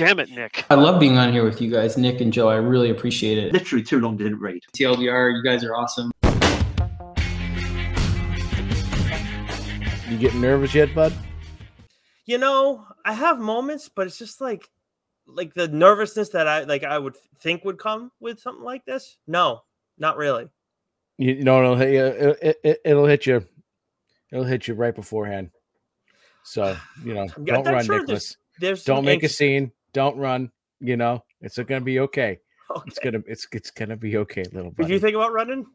Damn it, Nick. I love being on here with you guys, Nick and Joe. I really appreciate it. Literally too long didn't read. TLDR, you guys are awesome. You getting nervous yet, bud? You know, I have moments, but it's just like like the nervousness that I like I would think would come with something like this. No, not really. You know, it'll hit you. It, it, it'll hit you. It'll hit you right beforehand. So you know, don't not run, sure Nicholas. There's some Don't make a scene. Don't run. You know, it's gonna be okay. Okay. It's gonna it's it's gonna be okay, little Did you think about running?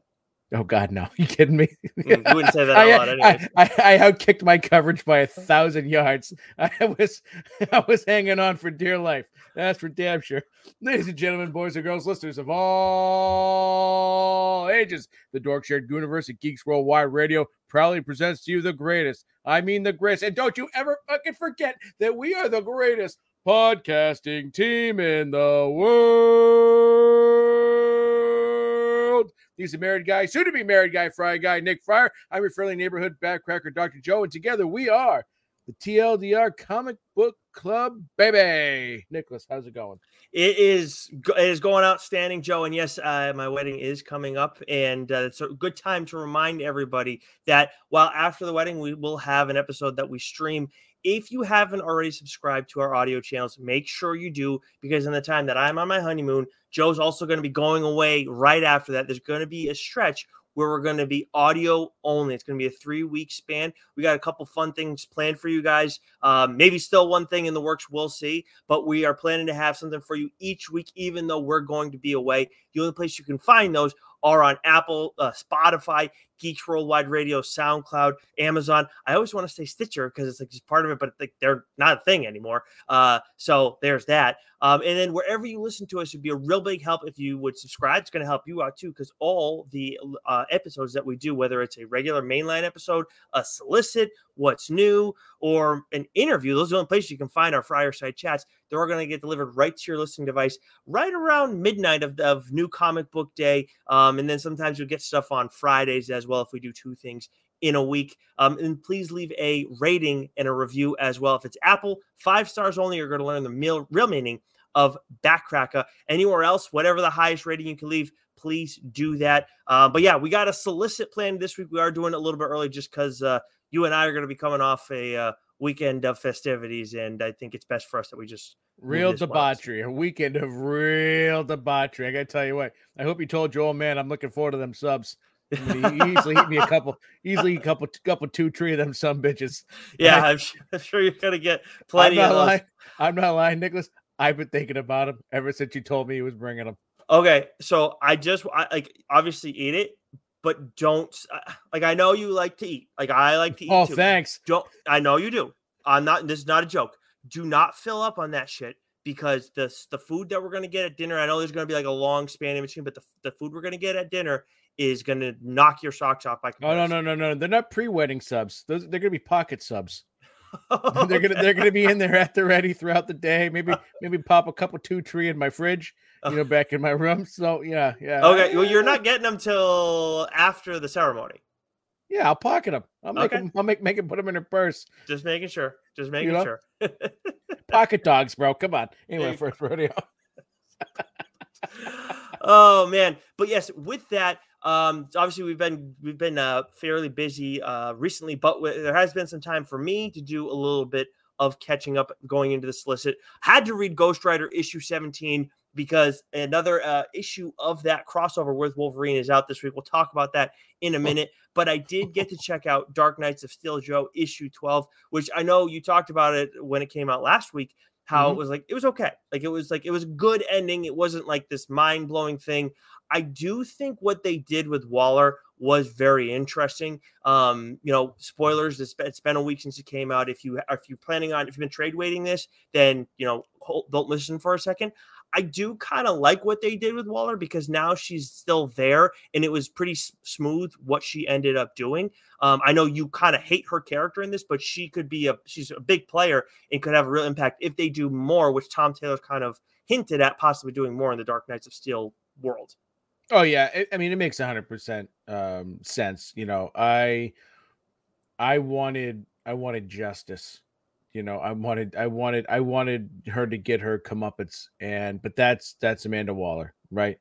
oh God, no! You kidding me? Mm, you wouldn't say that I, loud anyways. I, I, I outkicked my coverage by a thousand yards. I was I was hanging on for dear life. That's for damn sure. Ladies and gentlemen, boys and girls, listeners of all ages, the Dork Shared Universe at Geeks Worldwide Radio proudly presents to you the greatest. I mean the greatest. And don't you ever fucking forget that we are the greatest podcasting team in the world. He's a married guy, soon to be married guy, Fry guy, Nick Friar. I'm your friendly neighborhood backcracker, Dr. Joe, and together we are the TLDR Comic Book Club, baby. Nicholas, how's it going? It is it is going outstanding, Joe. And yes, uh, my wedding is coming up, and uh, it's a good time to remind everybody that while after the wedding we will have an episode that we stream. If you haven't already subscribed to our audio channels, make sure you do because in the time that I'm on my honeymoon, Joe's also going to be going away right after that. There's going to be a stretch where we're going to be audio only. It's going to be a three week span. We got a couple fun things planned for you guys. Um, maybe still one thing in the works. We'll see. But we are planning to have something for you each week, even though we're going to be away. The only place you can find those are on Apple, uh, Spotify, Geeks Worldwide Radio, SoundCloud, Amazon. I always want to say Stitcher because it's like just part of it, but they're not a thing anymore. Uh, so there's that. Um, and then wherever you listen to us, it'd be a real big help if you would subscribe. It's going to help you out too, because all the uh, episodes that we do, whether it's a regular mainline episode, a solicit, what's new, or an interview, those are the only places you can find our fireside chats. They're going to get delivered right to your listening device right around midnight of, of new comic book day. Um, and then sometimes you'll get stuff on Fridays as well if we do two things in a week. Um, and please leave a rating and a review as well. If it's Apple, five stars only, you're going to learn the meal, real meaning of backcracker. Anywhere else, whatever the highest rating you can leave, please do that. Uh, but yeah, we got a solicit plan this week. We are doing it a little bit early just because uh, you and I are going to be coming off a uh, weekend of festivities, and I think it's best for us that we just Real debauchery, a weekend of real debauchery. I gotta tell you what. I hope you told Joel, man, I'm looking forward to them subs. Easily hit me a couple, easily a couple, couple, two, three of them some bitches. Yeah, Like- I'm sure, I'm sure you're to get I'm plenty not of those. lying. I'm not lying, Nicholas. I've been thinking about him ever since you told me he was bringing them. Okay, so I just I, like obviously eat it, but don't like. I know you like to eat. Like I like to eat. Oh, too. thanks. Don't I know you do? I'm not. This is not a joke. Do not fill up on that shit because the the food that we're gonna get at dinner. I know there's gonna be like a long span in between, but the the food we're gonna get at dinner is gonna knock your socks off. By Oh no, no, no, no. They're not pre-wedding subs. Those they're gonna be pocket subs. they're gonna they're gonna be in there at the ready throughout the day. Maybe maybe pop a couple two tree in my fridge, you know, back in my room. So yeah, yeah. Okay, well you're not getting them till after the ceremony. Yeah, I'll pocket them. I'll make Okay. them. I'll make make him put them in a purse. Just making sure. Just making know? sure. Pocket dogs, bro. Come on. Anyway, first rodeo. oh man but yes with that um obviously we've been we've been uh fairly busy uh recently but w- there has been some time for me to do a little bit of catching up going into the solicit. Had to read ghost rider issue 17 because another uh, issue of that crossover with wolverine is out this week. We'll talk about that in a minute but i did get to check out dark knights of steel joe issue 12 which i know you talked about it when it came out last week how Mhm. it was like it was okay. Like it was like it was a good ending. It wasn't like this mind-blowing thing i do think what they did with waller was very interesting. Um you know spoilers it's been, a week since it came out. If you if you're planning on if you've been trade waiting this then you know hold, don't listen for a second. I do kind of like what they did with waller because now she's still there and it was pretty s- smooth what she ended up doing. Um, I know you kind of hate her character in this, but she could be a she's a big player and could have a real impact if they do more, which Tom Taylor kind of hinted at possibly doing more in the Dark Knights of Steel world. Oh yeah, it, I mean it makes hundred percent um sense. You know, I I wanted I wanted justice. you know, I wanted, I wanted, I wanted her to get her comeuppance, and but that's that's Amanda Waller, right?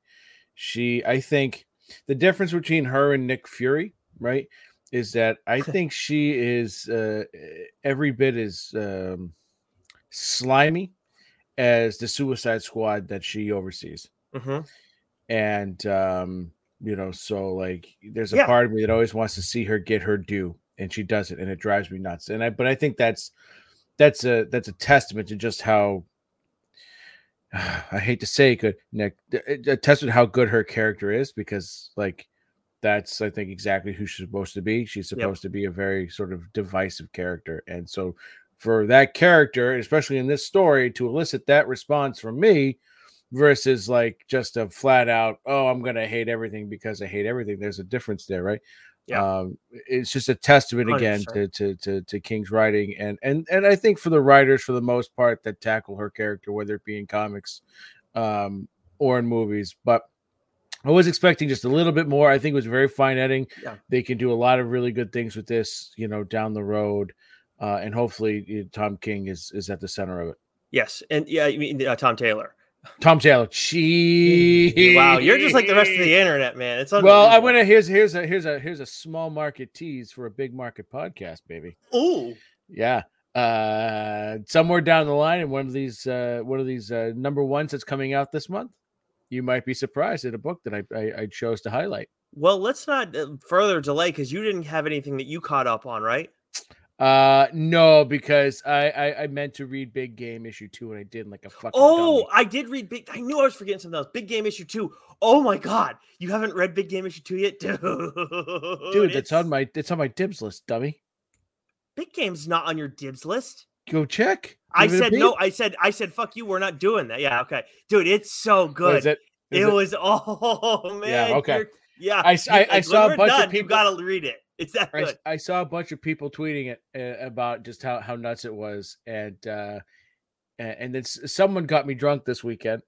She, I think, the difference between her and Nick Fury, right, is that I think she is uh, every bit as um, slimy as the Suicide Squad that she oversees, hmm and um, you know, so like, there's a Yeah. part of me that always wants to see her get her due, and she doesn't, and it drives me nuts. And I, but I think that's that's a that's a testament to just how I hate to say it, good Nick, a testament to how good her character is because like that's I think exactly who she's supposed to be. She's Yep. supposed to be a very sort of divisive character, and so for that character, especially in this story, to elicit that response from me versus like just a flat out, oh, I'm gonna hate everything because I hate everything. There's a difference there, right? Yeah. Um, it's just a testament again 100%. to, to to to King's writing and and and I think for the writers for the most part that tackle her character, whether it be in comics um or in movies, but I was expecting just a little bit more. I think it was very fine editing. Yeah. They can do a lot of really good things with this, you know, down the road. Uh, and hopefully Tom King is is at the center of it. Yes, and yeah, you mean uh, Tom Taylor. Tom Taylor. Gee. Wow, you're just like the rest of the internet, man. It's Well, I want to here's here's a here's a here's a small market tease for a big market podcast, baby. Ooh, Yeah. Uh somewhere down the line in one of these uh one of these uh number ones that's coming out this month, you might be surprised at a book that I I, I chose to highlight. well, let's not uh, further delay because you didn't have anything that you caught up on, right? Uh no, because I, I I meant to read Big Game issue two and I didn't like a fucking Oh, dummy. I did read big. I knew I was forgetting something else. Big Game issue two. Oh my god, you haven't read Big Game issue two yet, dude. dude, that's on my it's on my dibs list, dummy. Big Game's not on your dibs list. Go check. I said no. I said I said fuck you. We're not doing that. Yeah, okay, dude. It's so good. is it? Is it, it- was oh man. Yeah. okay. Yeah, I you- I- I saw a bunch of done, You people- gotta read it. It's that I, good. I saw a bunch of people tweeting it uh, about just how, how nuts it was, and uh, and then someone got me drunk this weekend,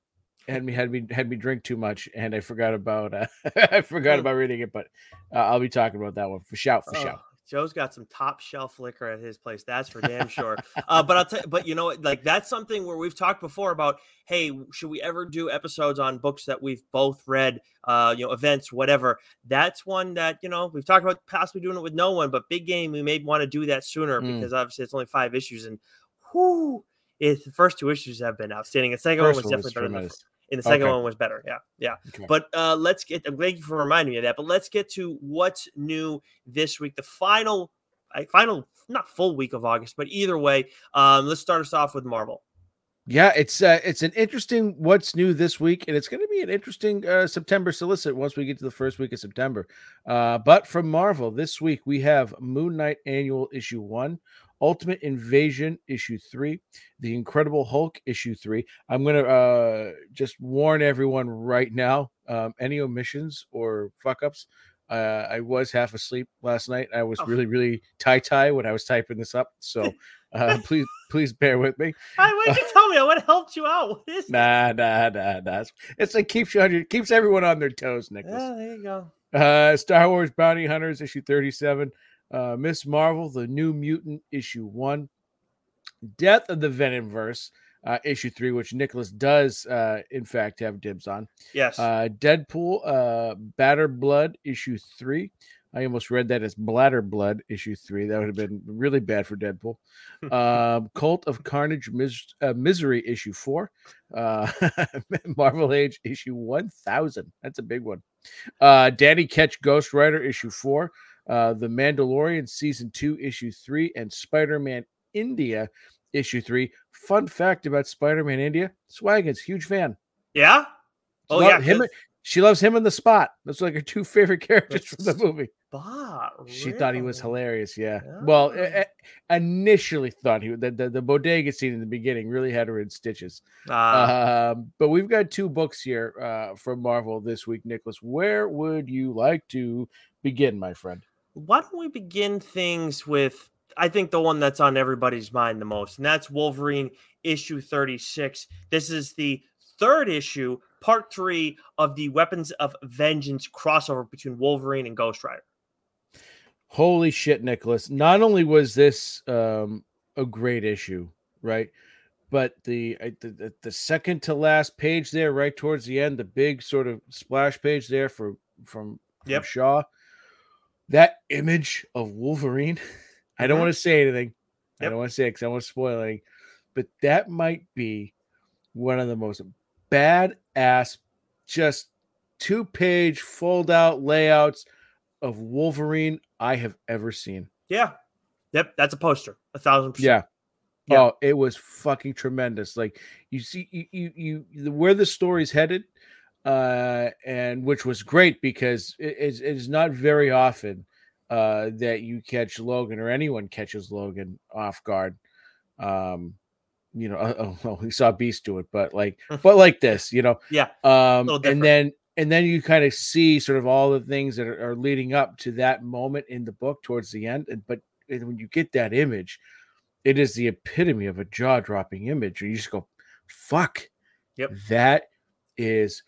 had me had me had me drink too much, and I forgot about uh, I forgot about reading it, but uh, I'll be talking about that one for shout for shout. Joe's got some top shelf liquor at his place. That's for damn sure. uh, but I'll tell you. but you know? Like that's something where we've talked before about, hey, should we ever do episodes on books that we've both read, uh, you know, events, whatever. That's one that, you know, we've talked about possibly doing it with no one, but big game, we may want to do that sooner Mm. because obviously it's only five issues and whoo. It, the first two issues have been outstanding. The second First one was definitely better than the, tremendous. And the second Okay. one was better. Yeah, yeah. Okay. But uh, let's get. I'm thank you for reminding me of that. But let's get to what's new this week. The final, I final, not full week of August, but either way, um, let's start us off with Marvel. Yeah, it's uh, it's an interesting what's new this week, and it's going to be an interesting uh, September solicit once we get to the first week of September. Uh, but from Marvel this week, we have Moon Knight Annual Issue One, Ultimate Invasion Issue Three, The Incredible Hulk Issue Three. I'm to uh, just warn everyone right now: um, any omissions or fuck ups. Uh, I was half asleep last night. I was Oh. really, really tie tie when I was typing this up. So uh, please, please bear with me. I why did you tell me? I would have helped you out. What is? Nah, nah, nah, nah. It's- It's like keeps you on your keeps everyone on their toes, Nicholas. Yeah, there you go. Uh Star Wars Bounty Hunters issue 37, uh Miss Marvel, the New Mutant issue 1, Death of the Venomverse uh issue 3 which Nicholas does uh in fact have dibs on. Yes. Uh Deadpool uh Badder Blood issue 3. I almost read that as Bladder Blood issue 3. That would have been really bad for Deadpool. um Cult of Carnage Mis- uh, Misery issue 4. Uh Marvel Age issue 1000. That's a big one. Uh Danny Ketch Ghost Rider issue 4. Uh The Mandalorian season 2 issue 3 and Spider-Man India issue 3. Fun fact about Spider-Man India, Swaggins huge fan. yeah. Oh Love yeah. him. 'cause- She loves him in the spot. That's like her two favorite characters from the movie. Bah, She thought he was hilarious. Yeah. Well, Ah. eh, eh, initially thought he the, the the bodega scene in the beginning really had her in stitches. Ah, Um, but we've got two books here uh, from Marvel this week, Nicholas. Where would you like to begin, my friend? Why don't we begin things with I think the one that's on everybody's mind the most, and that's Wolverine issue 36. This is the third issue, part three of the Weapons of Vengeance crossover between Wolverine and Ghost Rider. Holy shit, Nicholas! Not only was this um, a great issue, right? But the, the the second to last page there, right towards the end, the big sort of splash page there for from, from Yep. Shaw, that image of Wolverine. I don't Mhm. want to say anything. I don't want to say it because I want to spoil anything, but that might be one of the most badass, just two page fold out layouts of Wolverine I have ever seen. Yeah. Yep. That's a poster. A thousand percent. Yeah. Yeah. Oh, it was fucking tremendous. Like you see, you you, you the, where the story's headed, uh, and which was great because it is it is not very often uh that you catch Logan or anyone catches Logan off guard. Um, you know, oh, we saw Beast do it, but like, but like this, you know, Yeah. um, and then and then you kind of see sort of all the things that are, are leading up to that moment in the book towards the end, and but and when you get that image, it is the epitome of a jaw dropping image. And you just go, fuck. Yep. That is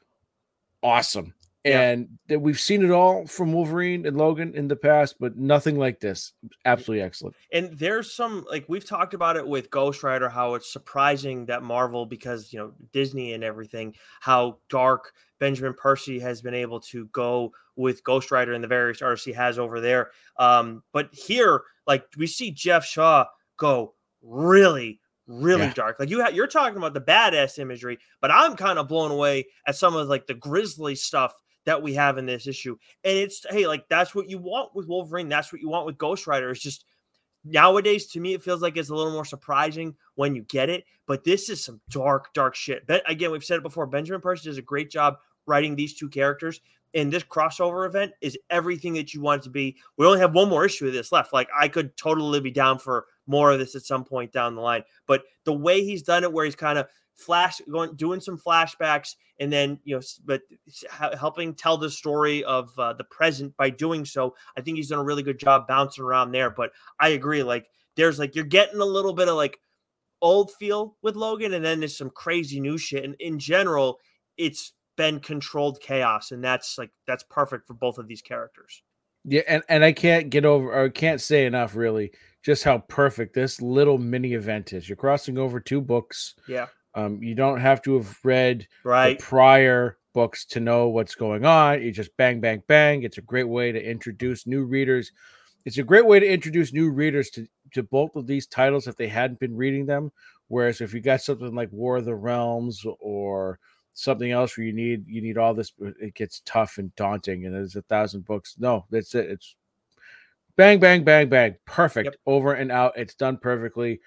awesome. And that we've seen it all from Wolverine and Logan in the past, but nothing like this. Absolutely excellent. And there's some like we've talked about it with Ghost Rider, how it's surprising that Marvel, because you know Disney and everything, how dark Benjamin Percy has been able to go with Ghost Rider and the various artists he has over there. Um, but here, like we see Geoff Shaw go really, really Yeah. dark. Like you, ha- you're talking about the badass imagery, but I'm kind of blown away at some of like the grisly stuff that we have in this issue. And it's hey, like that's what you want with Wolverine. That's what you want with Ghost Rider. It's just nowadays to me it feels like it's a little more surprising when you get it. But this is some dark, dark shit. But again, we've said it before. Benjamin Percy does a great job writing these two characters. And this crossover event is everything that you want it to be. We only have one more issue of this left. Like I could totally be down for more of this at some point down the line. But the way he's done it, where he's kind of flash going doing some flashbacks and then you know but helping tell the story of uh, the present by doing so i think he's done a really good job bouncing around there but i agree like there's like you're getting a little bit of like old feel with logan and then there's some crazy new shit and in general it's been controlled chaos and that's like that's perfect for both of these characters Yeah, and, and I can't get over or can't say enough really just how perfect this little mini event is. You're crossing over two books. yeah Um, you don't have to have read right the prior books to know what's going on. You just bang, bang, bang. It's a great way to introduce new readers. It's a great way to introduce new readers to, to both of these titles if they hadn't been reading them. Whereas if you got something like War of the Realms or something else where you need you need all this, it gets tough and daunting, and there's a thousand books. No, that's it. It's bang, bang, bang, bang. Perfect. Yep. Over and out. It's done perfectly.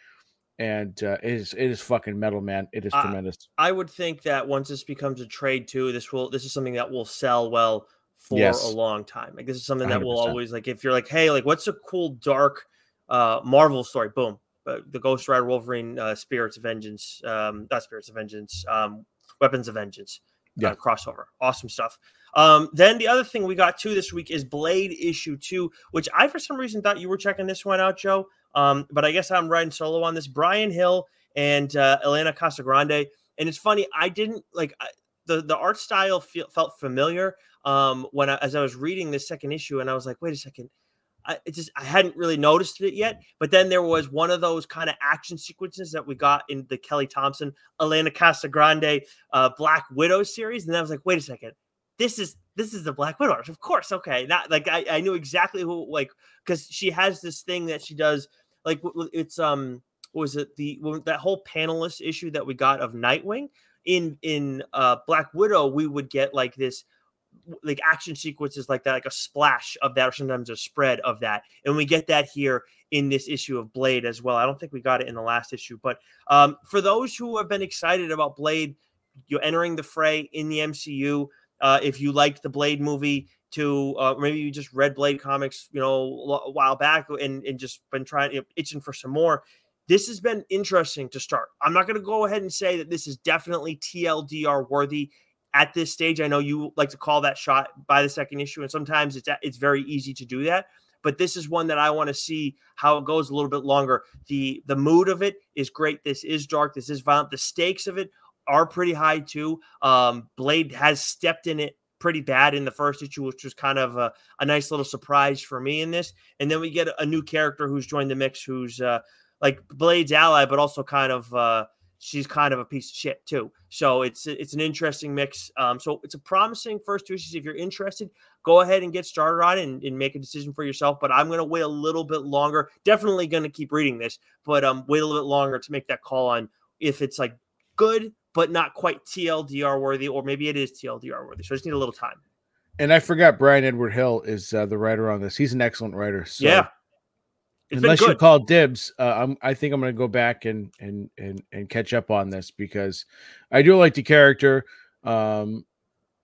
And uh, it is it is fucking metal, man. It is Uh, tremendous. I would think that once this becomes a trade too, this will this is something that will sell well for Yes. a long time. Like this is something that will 100%. always like if you're like, hey, like what's a cool dark uh Marvel story? Boom. Uh, the Ghost Rider Wolverine uh, Spirits of Vengeance, um, not Spirits of Vengeance, um, Weapons of Vengeance Yeah. uh, crossover. Awesome stuff. Um, then the other thing we got too this week is Blade issue two, which I for some reason thought you were checking this one out, Joe. Um, but I guess I'm riding solo on this. Bryan Hill and uh, Elena Casagrande. And it's funny, I didn't like I, the the art style feel, felt familiar um, when I, as I was reading this second issue, and I was like, wait a second. I just I hadn't really noticed it yet, but then there was one of those kind of action sequences that we got in the Kelly Thompson, Elena Casagrande, uh, Black Widow series, and I was like, wait a second, this is this is the Black Widow, of course, okay, not like I, I knew exactly who like because she has this thing that she does like it's um was it the that whole panelist issue that we got of Nightwing. In in uh Black Widow we would get like this like action sequences like that like a splash of that or sometimes a spread of that and we get that here in this issue of Blade as well I don't think we got it in the last issue but um for those who have been excited about Blade you're entering the fray in the MCU uh if you liked the Blade movie to uh, maybe you just read Blade comics, you know, a while back and, and just been trying, you know, itching for some more. This has been interesting to start. I'm not going to go ahead and say that this is definitely TLDR worthy at this stage. I know you like to call that shot by the second issue, and sometimes it's it's very easy to do that. But this is one that I want to see how it goes a little bit longer. the The mood of it is great. This is dark. This is violent. The stakes of it are pretty high too. Um, Blade has stepped in it pretty bad in the first issue, which was kind of a, a nice little surprise for me in this. And then we get a new character who's joined the mix, who's uh, like Blade's ally, but also kind of uh, she's kind of a piece of shit too. So it's it's an interesting mix. Um, so it's a promising first two issues. If you're interested, go ahead and get started on it and, and make a decision for yourself. But I'm gonna wait a little bit longer. Definitely gonna keep reading this, but um, wait a little bit longer to make that call on if it's like good but not quite TLDR worthy, or maybe it is TLDR worthy. So I just need a little time. And I forgot Bryan Edward Hill is uh, the writer on this. He's an excellent writer. So yeah. It's unless you call dibs, uh, I'm, I think I'm going to go back and and and and catch up on this because I do like the character, um,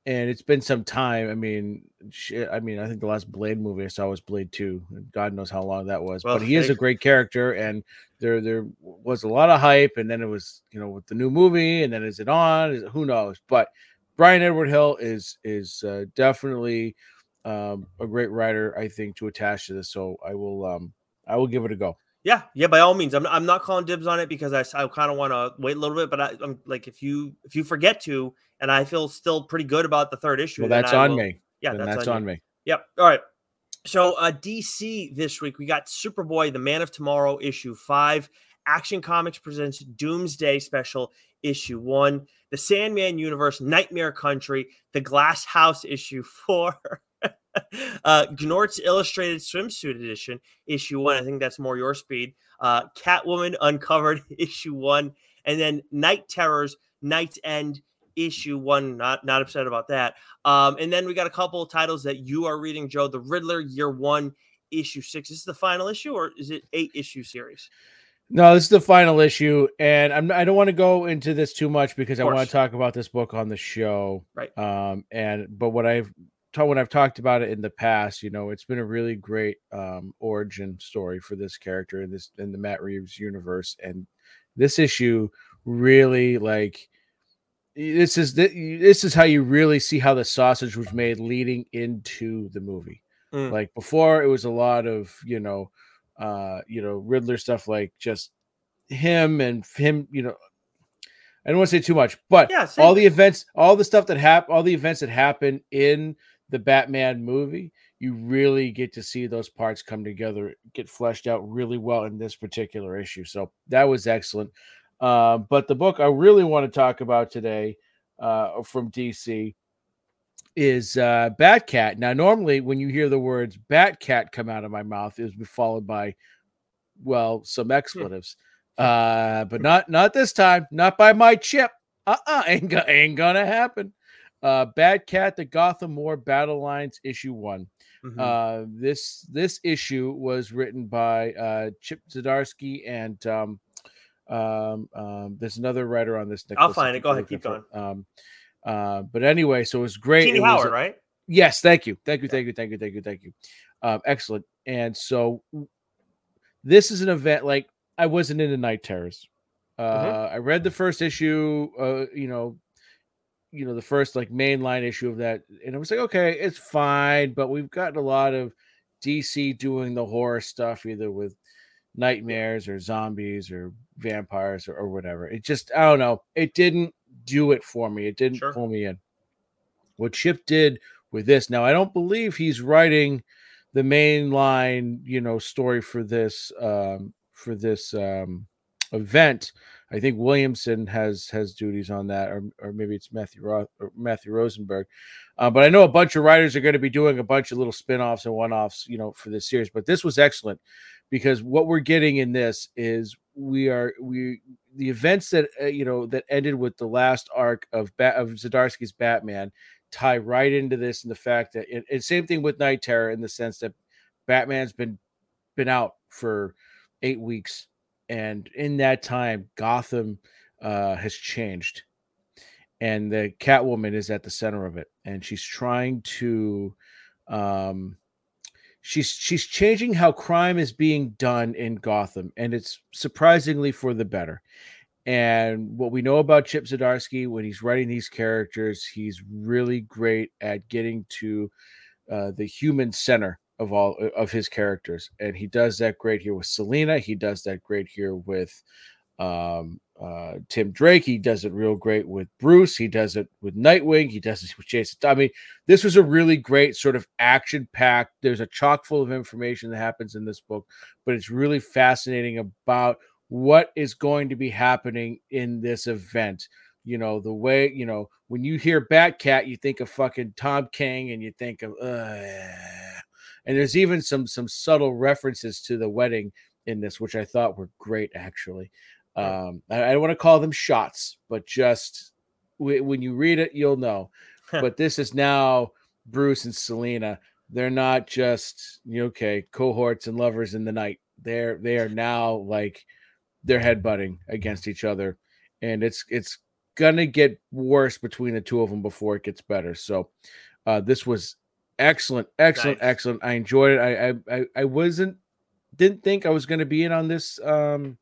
and it's been some time. I mean, shit, I mean, I think the last Blade movie I saw was Blade Two. God knows how long that was, well, but he is a great character, and there there was a lot of hype, and then it was you know with the new movie, and then is it on? Is it, who knows? But Bryan Edward Hill is is uh, definitely um, a great writer, I think, to attach to this. So I will um, I will give it a go. Yeah, yeah, by all means. I'm, I'm not calling dibs on it because I, I kind of want to wait a little bit, but I, am like if you if you forget to, and I feel still pretty good about the third issue. Well, that's on will, me. Yeah, that's, that's, on, on me. Yep. All right. So uh DC this week we got Superboy, the Man of Tomorrow, issue five. Action Comics presents Doomsday Special issue one. The Sandman Universe, Nightmare Country, The Glass House issue four. uh, Gnort's Illustrated Swimsuit Edition, issue one. I think that's more your speed. Uh, Catwoman Uncovered, issue one. And then Night Terrors, Night's End, issue one. Not not upset about that. Um, and then we got a couple of titles that you are reading, Joe. The Riddler, year one, issue six. Is this the final issue or is it eight issue series? No, this is the final issue, and I'm I don't want to go into this too much because I want to talk about this book on the show. Right. Um, and but what I've when I've talked about it in the past, you know, it's been a really great um, origin story for this character in this in the Matt Reeves universe, and this issue really like this is this is how you really see how the sausage was made leading into the movie. Mm. Like before, it was a lot of you know, uh, you know, Riddler stuff, like just him and him, you know, I don't want to say too much, but yeah, all the events, all the stuff that happened, all the events that happen in the Batman movie, you really get to see those parts come together, get fleshed out really well in this particular issue. So that was excellent. Uh, but the book I really want to talk about today uh, from DC is uh, Batcat. Now, normally when you hear the words Batcat come out of my mouth, it was followed by, well, some hmm. expletives. Uh, but not not this time. Not by my chip. Uh-uh, ain't, ain't gonna happen. Uh, Batcat, the Gotham War Battle Lines, issue one. Mm-hmm. Uh, this this issue was written by uh, Chip Zdarsky and um, um, um, there's another writer on this. Nicholas, I'll find it. Go ahead, keep going. Um, uh, but anyway, so it was great. It Howard, was, right? Yes, thank you, thank you, thank you, thank you, thank you, thank you. Um, excellent. And so this is an event like I wasn't into Night Terrors. Uh, mm-hmm. I read the first issue, uh, you know, you know, the first like mainline issue of that, and I was like, okay, it's fine, but we've gotten a lot of DC doing the horror stuff, either with nightmares or zombies or vampires or, or whatever. It just, I don't know, it didn't do it for me. It didn't sure. pull me in. What Chip did with this, now I don't believe he's writing the main line, you know, story for this um for this um event I think Williamson has has duties on that, or, or maybe it's Matthew Roth Matthew Rosenberg. Uh, but I know a bunch of writers are going to be doing a bunch of little spin-offs and one-offs, you know, for this series. But this was excellent because what we're getting in this is we are we the events that uh, you know that ended with the last arc of ba- of Zdarsky's Batman tie right into this and the fact that it, and same thing with Night Terror in the sense that Batman's been been out for eight weeks and in that time, Gotham uh, has changed, and the Catwoman is at the center of it, and she's trying to, um, she's she's changing how crime is being done in Gotham, and it's surprisingly for the better. And what we know about Chip Zdarsky when he's writing these characters, he's really great at getting to uh, the human center of all uh, of his characters, and he does that great here with Selina. He does that great here with um, uh, Tim Drake. He does it real great with Bruce. He does it with Nightwing. He does it with Jason. I mean, this was a really great sort of action packed. There's a chock full of information that happens in this book, but it's really fascinating about what is going to be happening in this event. You know, the way, you know, when you hear Batcat, you think of fucking Tom King and you think of, uh, and there's even some some subtle references to the wedding in this, which I thought were great actually. Um, I, I don't want to call them shots, but just w- when you read it, you'll know. but this is now Bruce and Selina. They're not just okay cohorts and lovers in the night. They're they are now like they're headbutting against each other, and it's it's gonna get worse between the two of them before it gets better. So uh, this was excellent, excellent, nice. excellent. I enjoyed it. I I I wasn't didn't think I was gonna be in on this um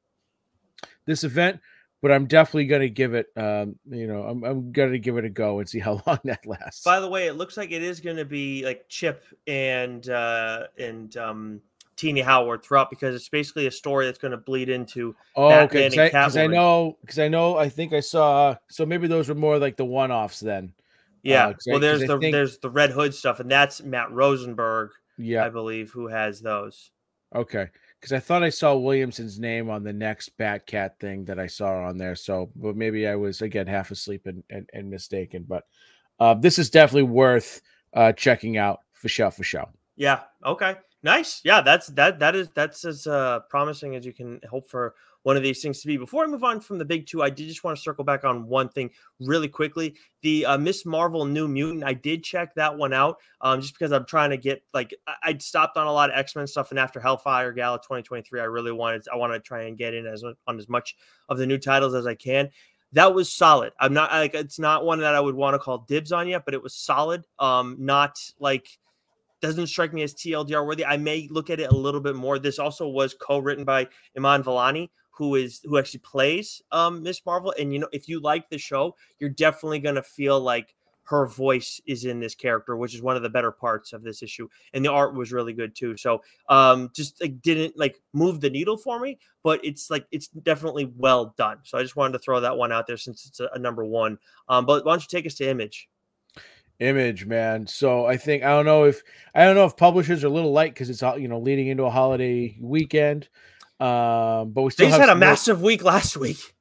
this event, but I'm definitely going to give it, um, you know, I'm, I'm going to give it a go and see how long that lasts. By the way, it looks like it is going to be like Chip and uh, and um, Tini Howard throughout because it's basically a story that's going to bleed into. Oh, Batman okay. Because I, I, know, because I know, I think I saw. So maybe those were more like the one-offs then. Yeah. Uh, well, there's the think, there's the Red Hood stuff, and that's Matt Rosenberg. Yeah, I believe who has those. Okay because I thought I saw Williamson's name on the next Batcat thing that I saw on there. So, but maybe I was again half asleep and, and, and mistaken. But uh, this is definitely worth uh, checking out for sure. For sure. Yeah. Okay. Nice. Yeah. That's that. That is that's as uh, promising as you can hope for one of these things to be. Before I move on from the big two, I did just want to circle back on one thing really quickly. The uh, Miss Marvel New Mutant, I did check that one out um, just because I'm trying to get like I, would stopped on a lot of X Men stuff, and after Hellfire Gala 2023, I really wanted I want to try and get in as on as much of the new titles as I can that was solid. I'm not like it's not one that I would want to call dibs on yet, but it was solid. Um, not like doesn't strike me as TLDR worthy. I may look at it a little bit more. This also was co-written by Iman Vellani, who is who actually plays um Miss Marvel. And you know, if you like the show, you're definitely gonna feel like her voice is in this character, which is one of the better parts of this issue. And the art was really good too. So um just like didn't like move the needle for me, but it's like it's definitely well done. So I just wanted to throw that one out there since it's a, a number one. Um, but why don't you take us to image? Image, man. So I think I don't know if I don't know if publishers are a little light because it's you know leading into a holiday weekend. Um, but we still they had a massive week last week.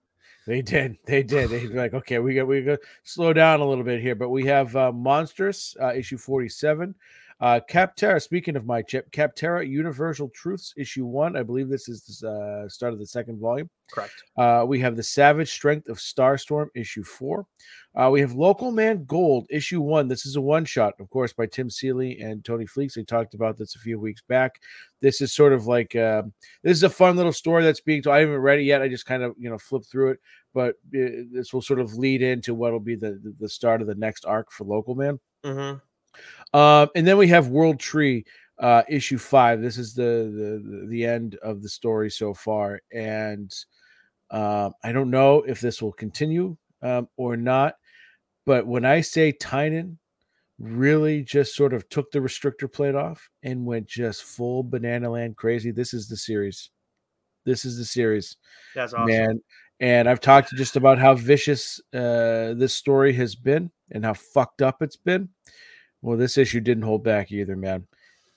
They did. They did. They like, okay, we got we got slow down a little bit here, but we have uh, Monstress uh, issue forty seven. Uh, Kaptara, speaking of my chip, Kaptara Universal Truths, issue one. I believe this is the uh, start of the second volume. Correct. Uh, we have The Savage Strength of Starstorm, issue four. Uh, we have Local Man Gold, issue one. This is a one shot, of course, by Tim Seeley and Tony Fleecs. They talked about this a few weeks back. This is sort of like uh, this is a fun little story that's being told. I haven't read it yet. I just kind of you know flipped through it, but uh, this will sort of lead into what will be the the start of the next arc for Local Man. Mm-hmm. Um, and then we have World Tree uh, issue five. This is the, the the end of the story so far, and uh, I don't know if this will continue um, or not. But when I say Tynion really just sort of took the restrictor plate off and went just full banana land crazy, this is the series. This is the series. That's awesome. Man, and I've talked just about how vicious uh, this story has been and how fucked up it's been. Well, this issue didn't hold back either, man.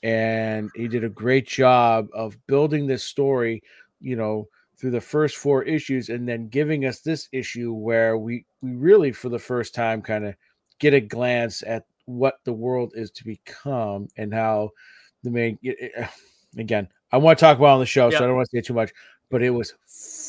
And he did a great job of building this story, you know, through the first four issues and then giving us this issue where we we really for the first time kind of get a glance at what the world is to become and how the main uh, again i want to talk about on the show so i don't want to say too much but it was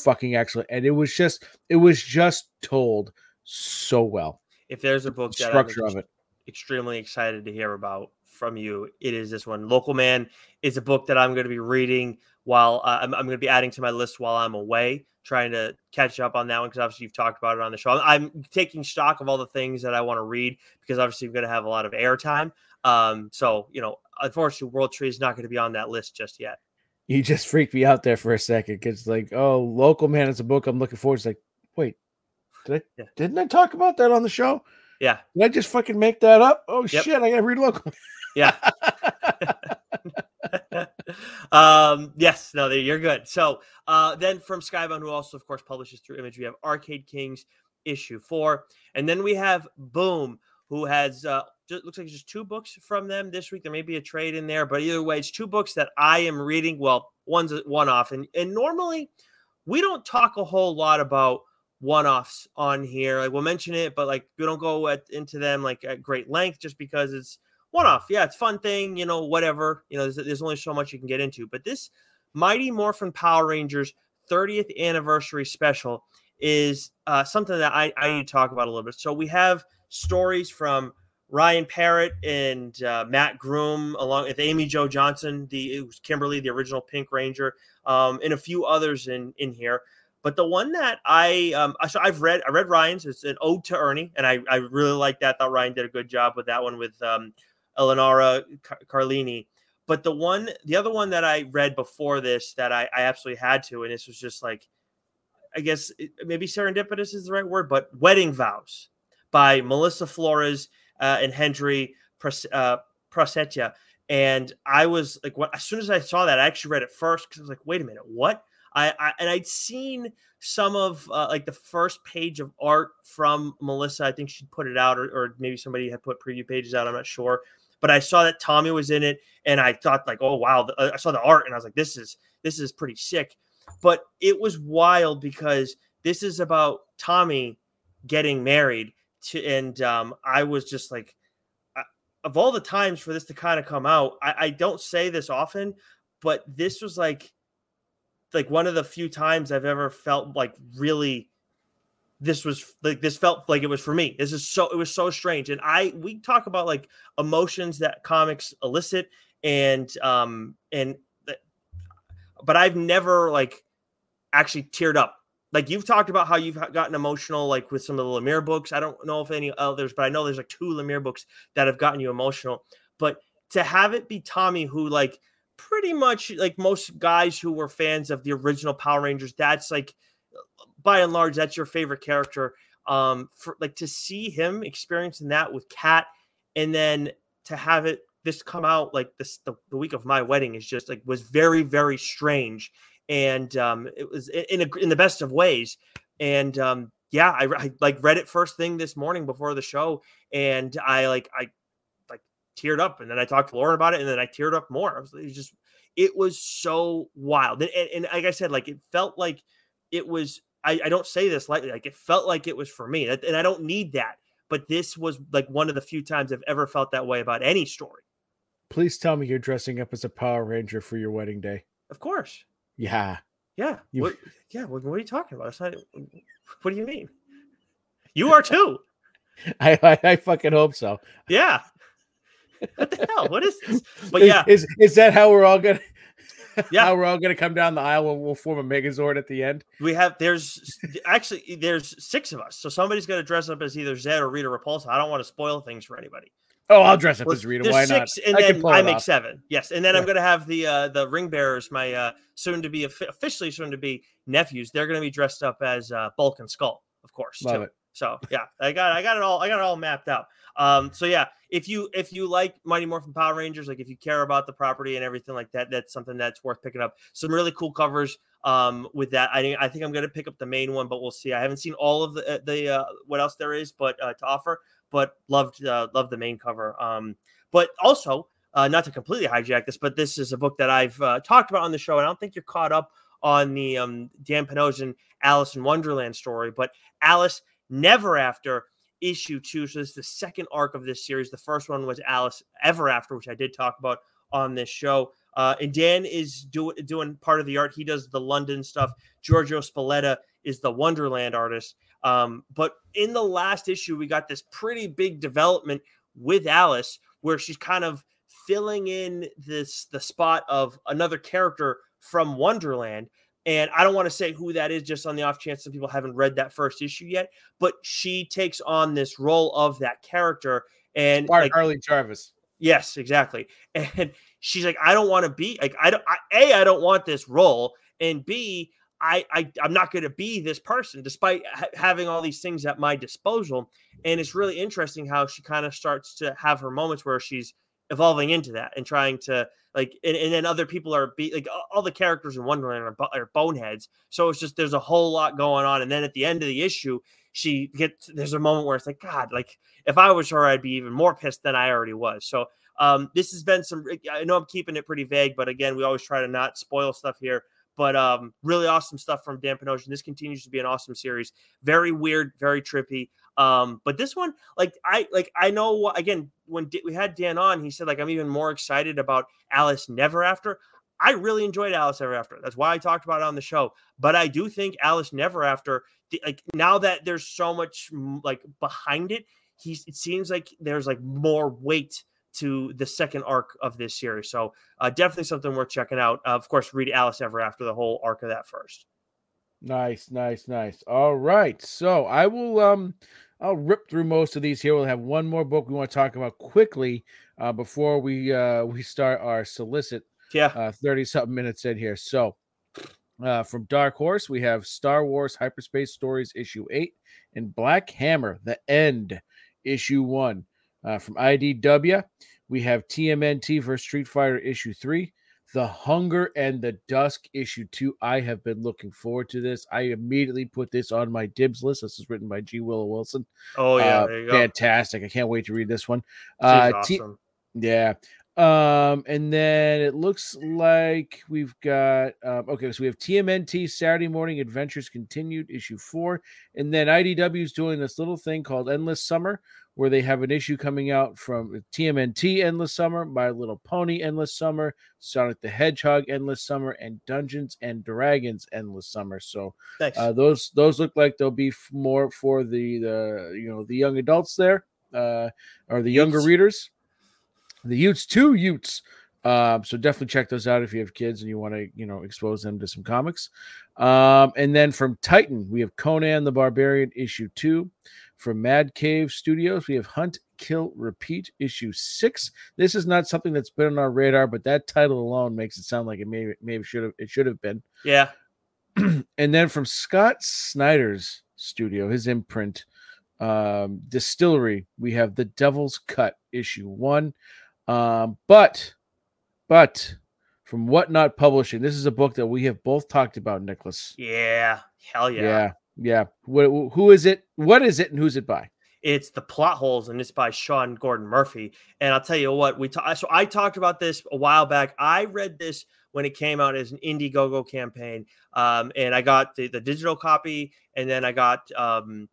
fucking excellent. And it was just it was just told so well. If there's a book structure of it extremely excited to hear about from you. It is this one. Local Man is a book that I'm going to be reading while uh, I'm, I'm, going to be adding to my list while I'm away, trying to catch up on that one because obviously you've talked about it on the show. I'm, I'm taking stock of all the things that I want to read because obviously I'm going to have a lot of airtime. Um, so, you know, unfortunately, World Tree is not going to be on that list just yet. You just freaked me out there for a second because, like, oh, Local Man is a book I'm looking forward. It's like, wait, did I, yeah. didn't I talk about that on the show? Yeah. Did I just fucking make that up? Oh yep. shit! I gotta read local. Yeah. um, yes, no, you're good. So uh, then from Skybound, who also, of course, publishes through Image, we have Arcade Kings issue four, and then we have Boom, who has uh, just, looks like just two books from them this week. There may be a trade in there, but either way, it's two books that I am reading. Well, one's one off, and and normally we don't talk a whole lot about one-offs on here. Like we'll mention it, but like we don't go at, into them like at great length just because it's one-off. Yeah, it's fun thing, you know, whatever. You know, there's, there's only so much you can get into. But this Mighty Morphin Power Rangers 30th anniversary special is uh, something that I, I need to talk about a little bit. So we have stories from Ryan Parrott and uh, Matt Groom, along with Amy Jo Johnson, the it was Kimberly, the original Pink Ranger, um, and a few others in in here. But the one that I um, so I've read I read Ryan's. It's an ode to Ernie, and I I really like that. Thought Ryan did a good job with that one with um, Eleonora Car- Carlini. But the one, the other one that I read before this that I, I absolutely had to, and this was just like, I guess maybe serendipitous is the right word, but Wedding Vows by Melissa Flores uh, and Hendry uh, Prasetya. And I was like, what? As soon as I saw that, I actually read it first because I was like, wait a minute, what? I, I and I'd seen some of uh, like the first page of art from Melissa. I think she put it out, or, or maybe somebody had put preview pages out. I'm not sure, but I saw that Tommy was in it, and I thought like, oh wow, uh, I saw the art, and I was like, this is this is pretty sick. But it was wild because this is about Tommy getting married to, and um, I was just like, of all the times for this to kind of come out, I, I don't say this often, but this was like like one of the few times I've ever felt like really this was like this felt like it was for me. This is so it was so strange. And I we talk about like emotions that comics elicit and um and but I've never like actually teared up. Like you've talked about how you've gotten emotional like with some of the Lemire books. I don't know if any others, but I know there's like two Lemire books that have gotten you emotional. But to have it be Tommy who like pretty much like most guys who were fans of the original Power Rangers, that's like by and large, that's your favorite character. Um, for like to see him experiencing that with Kat, and then to have it this come out like this the, the week of my wedding is just like was very very strange, and um, it was in a, in the best of ways, and um, yeah, I, I like read it first thing this morning before the show, and I like I teared up, and then I talked to Lauren about it, and then I teared up more. It was, it was just, it was so wild, and, and, and, like I said, like it felt like it was. I, I don't say this lightly, like it felt like it was for me, and I don't need that. But this was like one of the few times I've ever felt that way about any story. Please tell me you're dressing up as a Power Ranger for your wedding day. Of course. Yeah. Yeah. You... What, yeah. What, what, are you talking about? Not, what do you mean? You are too. I, I, I fucking hope so. Yeah what the hell? What is this? But yeah, is is that how we're all gonna? Yeah, how we're all gonna come down the aisle. We'll, we'll form a Megazord at the end. We have there's actually there's six of us, so somebody's gonna dress up as either Zedd or Rita Repulsa. I don't want to spoil things for anybody. Oh, I'll dress up as Rita. Why six, not? And I then I make off. seven. Yes, and then yeah. I'm gonna have the uh the ring bearers, my uh soon to be officially soon to be nephews. They're gonna be dressed up as uh Bulk and Skull, of course. Love too. it. So yeah, I got I got it all I got it all mapped out. Um, so yeah, if you if you like Mighty Morphin Power Rangers, like if you care about the property and everything like that, that's something that's worth picking up. Some really cool covers um with that. I I think I'm gonna pick up the main one, but we'll see. I haven't seen all of the uh, the uh, what else there is, but uh, to offer, but loved uh, loved the main cover. Um, but also uh, not to completely hijack this, but this is a book that I've uh, talked about on the show, and I don't think you're caught up on the um, Dan Panosian Alice in Wonderland story, but Alice Never After issue two. So this is the second arc of this series. The first one was Alice Ever After, which I did talk about on this show. Uh, and Dan is do, doing part of the art. He does the London stuff. Giorgio Spalletta is the Wonderland artist. Um, but in the last issue, we got this pretty big development with Alice, where she's kind of filling in this the spot of another character from Wonderland. And I don't want to say who that is just on the off chance some people haven't read that first issue yet, but she takes on this role of that character. And like, Harley Jarvis. Yes, exactly. And she's like, I don't want to be like, I don't, I, A, I don't want this role. And B, I, I I'm not going to be this person despite ha- having all these things at my disposal. And it's really interesting how she kind of starts to have her moments where she's evolving into that and trying to like and, and then other people are be like all the characters in wonderland are, are boneheads. So it's just there's a whole lot going on. And then at the end of the issue she gets there's a moment where it's like god like if i was her i'd be even more pissed than i already was. So um this has been some i know i'm keeping it pretty vague but again we always try to not spoil stuff here but um, really awesome stuff from Dan Panosian. This continues to be an awesome series. Very weird, very trippy. Um, but this one, like I like I know again when we had Dan on, he said like I'm even more excited about Alice Never After. I really enjoyed Alice Never After. That's why I talked about it on the show. But I do think Alice Never After, like now that there's so much like behind it, he's it seems like there's like more weight to the second arc of this series. So uh, definitely something worth checking out. Uh, of course, read Alice Ever after the whole arc of that first. Nice, nice, nice. All right, so I will um I'll rip through most of these here. We'll have one more book we want to talk about quickly uh, before we uh, we start our solicit. Yeah, uh, thirty something minutes in here. So uh, from Dark Horse, we have Star Wars Hyperspace Stories issue eight and Black Hammer: The End issue one. Uh, from IDW, we have TMNT versus Street Fighter issue three, The Hunger and the Dusk issue two. I have been looking forward to this. I immediately put this on my dibs list. This is written by G. Willow Wilson. Oh yeah, uh, fantastic! I can't wait to read this one. Uh, awesome. T- yeah. Um, and then it looks like we've got um, okay, so we have TMNT Saturday Morning Adventures Continued, issue four, and then IDW is doing this little thing called Endless Summer, where they have an issue coming out from TMNT Endless Summer, My Little Pony Endless Summer, Sonic the Hedgehog Endless Summer, and Dungeons and Dragons Endless Summer. So uh, those those look like they'll be more for the the you know the young adults there, uh, or the younger Utes. readers, the Utes, two Utes. Um, so definitely check those out if you have kids and you want to, you know, expose them to some comics. Um, and then from Titan, we have Conan the Barbarian issue two. From Mad Cave Studios, we have Hunt, Kill, Repeat, issue six. This is not something that's been on our radar, but that title alone makes it sound like it maybe maybe should have it should have been. Yeah. and then from Scott Snyder's studio, his imprint, um, Distillery, we have The Devil's Cut, issue one. Um, but but from Whatnot Publishing, this is a book that we have both talked about, Nicholas. Yeah. Hell yeah. Yeah. Yeah. What, who is it? What is it, and who's it by? It's the plot holes, and it's by Sean Gordon Murphy. And I'll tell you what, we ta- so I talked about this a while back. I read this when it came out as an Indiegogo campaign, um, and I got the, the digital copy, and then I got um,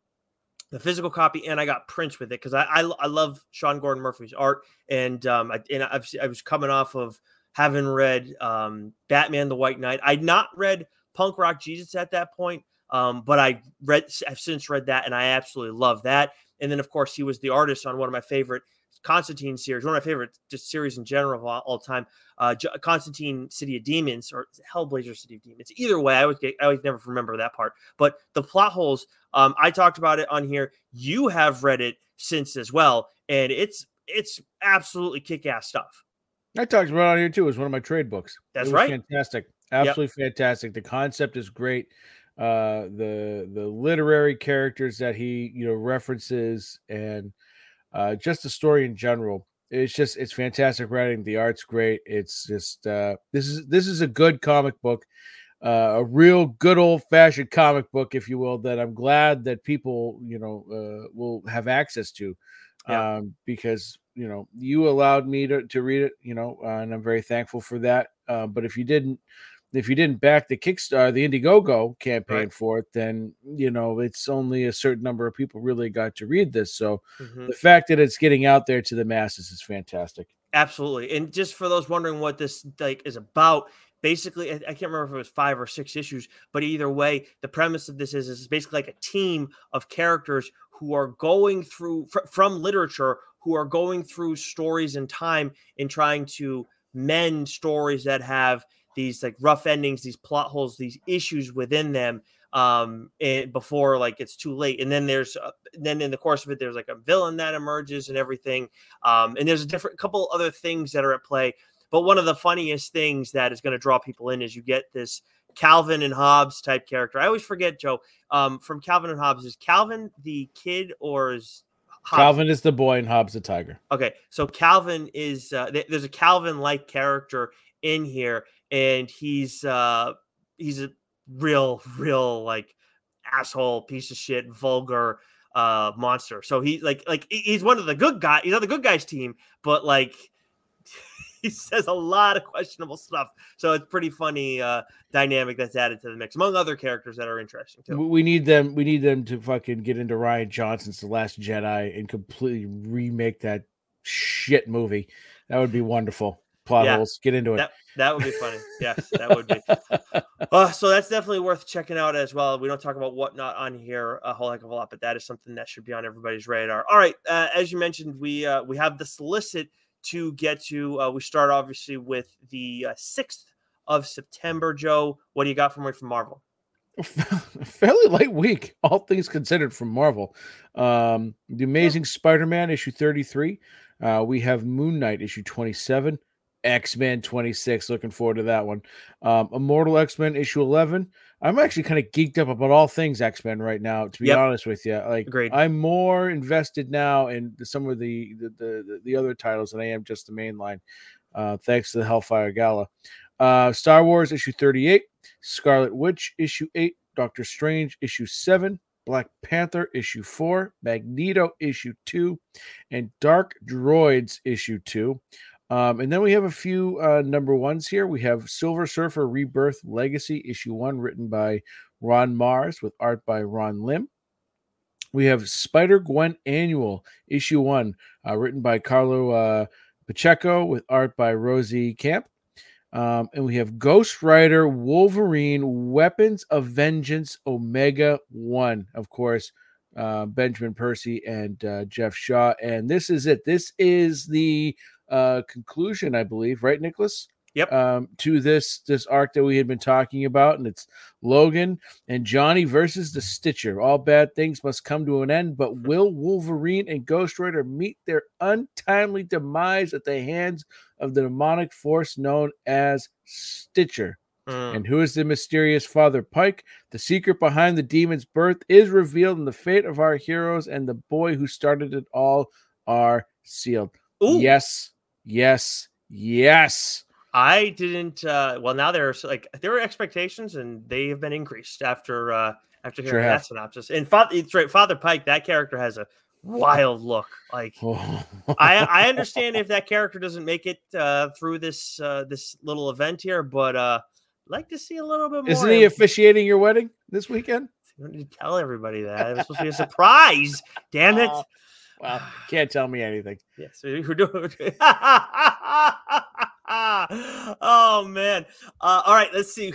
the physical copy, and I got prints with it because I, I, I love Sean Gordon Murphy's art, and um, I, and I've, I was coming off of having read um, Batman: The White Knight. I'd not read Punk Rock Jesus at that point. Um, but I read, I've since read that, and I absolutely love that. And then, of course, he was the artist on one of my favorite Constantine series, one of my favorite just series in general of all, all time. Uh, Constantine City of Demons or Hellblazer City of Demons. Either way, I always get, I always never remember that part. But the plot holes, um, I talked about it on here. You have read it since as well, and it's it's absolutely kick ass stuff. I talked about it on here too. It's one of my trade books. That's right. Fantastic. Absolutely yep. fantastic. The concept is great uh the the literary characters that he you know references and uh just the story in general. It's just it's fantastic writing. The art's great. It's just uh this is this is a good comic book uh a real good old fashioned comic book if you will that i'm glad that people you know uh will have access to yeah. um because you know you allowed me to, to read it you know uh, and i'm very thankful for that uh, but if you didn't if you didn't back the Kickstarter, the Indiegogo campaign right. for it, then you know it's only a certain number of people really got to read this. So mm-hmm. the fact that it's getting out there to the masses is fantastic. Absolutely, and just for those wondering what this like is about, basically I can't remember if it was five or six issues, but either way, the premise of this is is basically like a team of characters who are going through fr- from literature who are going through stories in time and trying to mend stories that have these like rough endings, these plot holes, these issues within them um and before like it's too late and then there's uh, then in the course of it there's like a villain that emerges and everything um and there's a different couple other things that are at play but one of the funniest things that is going to draw people in is you get this calvin and hobbes type character i always forget joe um from calvin and hobbes is calvin the kid or is Hobbs. Calvin is the boy and Hobbes the tiger. Okay, so Calvin is uh, th- there's a Calvin like character in here, and he's uh, he's a real, real like asshole, piece of shit, vulgar uh monster. So he like like he's one of the good guys. He's on the good guys team, but like he says a lot of questionable stuff. So it's pretty funny uh dynamic that's added to the mix, among other characters that are interesting too. We we need them. We need them to fucking get into Rian Johnson's The Last Jedi and completely remake that shit movie. That would be wonderful. Plot Yeah. holes. Get into it. That that would be funny. Yes, that would be. Uh, so that's definitely worth checking out as well. We don't talk about whatnot on here a whole heck of a lot, but that is something that should be on everybody's radar. All right, uh, as you mentioned, we uh, we have the solicit to get to. Uh, we start obviously with the uh, sixth of September. Joe, what do you got from from Marvel? fairly light week, all things considered, from Marvel. Um, the Amazing Spider-Man issue 33. Uh, we have Moon Knight issue 27. X-Men 26. Looking forward to that one. Um, Immortal X-Men issue 11. I'm actually kind of geeked up about all things X-Men right now, to be Yep. honest with you. Like Agreed. I'm more invested now in some of the the, the the other titles than I am just the main line. Uh, thanks to the Hellfire Gala. Uh, Star Wars issue 38. Scarlet Witch issue 8, Doctor Strange issue 7, Black Panther issue 4, Magneto issue 2, and Dark Droids issue 2. Um, and then we have a few uh, number ones here. We have Silver Surfer Rebirth Legacy issue 1 written by Ron Marz with art by Ron Lim. We have Spider Gwen Annual issue 1 uh, written by Carlo uh, Pacheco with art by Rosie Camp. Um, and we have Ghost Rider, Wolverine, Weapons of Vengeance, Omega One, of course, uh, Benjamin Percy and uh, Geoff Shaw. And this is it. This is the uh, conclusion, I believe, right, Nicholas? Yep. Um, to this this arc that we had been talking about, and it's Logan and Johnny versus the Stitcher. All bad things must come to an end, but will Wolverine and Ghost Rider meet their untimely demise at the hands of the demonic force known as Stitcher. Mm. And who is the mysterious Father Pike? The secret behind the demon's birth is revealed, and the fate of our heroes and the boy who started it all are sealed. Ooh, Yes, yes, yes. I didn't. Uh, well, now there's like there were expectations, and they have been increased after uh, after Sure hearing have. that synopsis. And Father, it's right, Father Pike. That character has a wild look. Like I, I understand if that character doesn't make it uh, through this uh, this little event here, but uh, I'd like to see a little bit more. Isn't he officiating your wedding this weekend? You don't need to tell everybody that. It was supposed to be a surprise. Damn it! Well, can't tell me anything. Yes, we're doing. oh man! Uh, all right, let's see.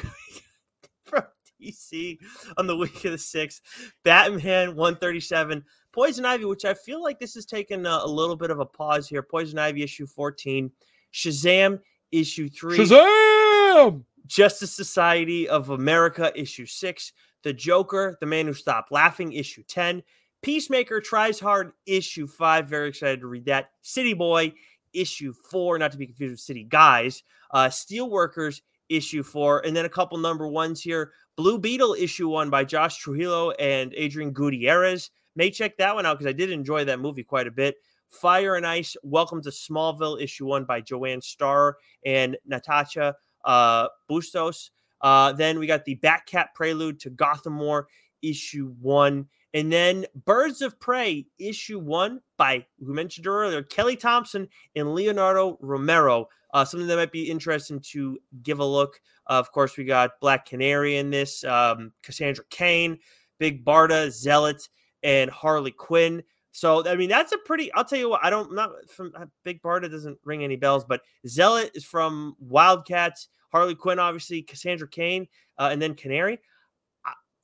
From DC on the week of the sixth, Batman one thirty seven, Poison Ivy, which I feel like this has taken a, a little bit of a pause here. Poison Ivy issue fourteen, Shazam issue three, Shazam! Justice Society of America issue six, The Joker, The Man Who Stopped Laughing issue 10, Peacemaker Tries Hard issue five. Very excited to read that. City Boy issue four, not to be confused with City Guys. Uh, Steelworkers issue four, and then a couple number ones here. Blue Beetle issue one by Josh Trujillo and Adrian Gutierrez. May check that one out because I did enjoy that movie quite a bit. Fire and Ice, Welcome to Smallville issue one by Joanne Starer and Natacha uh, Bustos. Uh, then we got the Batcat Prelude to Gotham War issue one. And then Birds of Prey issue one by, who mentioned earlier, Kelly Thompson and Leonardo Romero. Uh, something that might be interesting to give a look. Uh, of course, we got Black Canary in this, um, Cassandra Cain, Big Barda, Zealot, and Harley Quinn. So I mean, that's a pretty. I'll tell you what. I don't not from uh, Big Barda doesn't ring any bells, but Zealot is from Wildcats. Harley Quinn, obviously, Cassandra Cain, uh, and then Canary.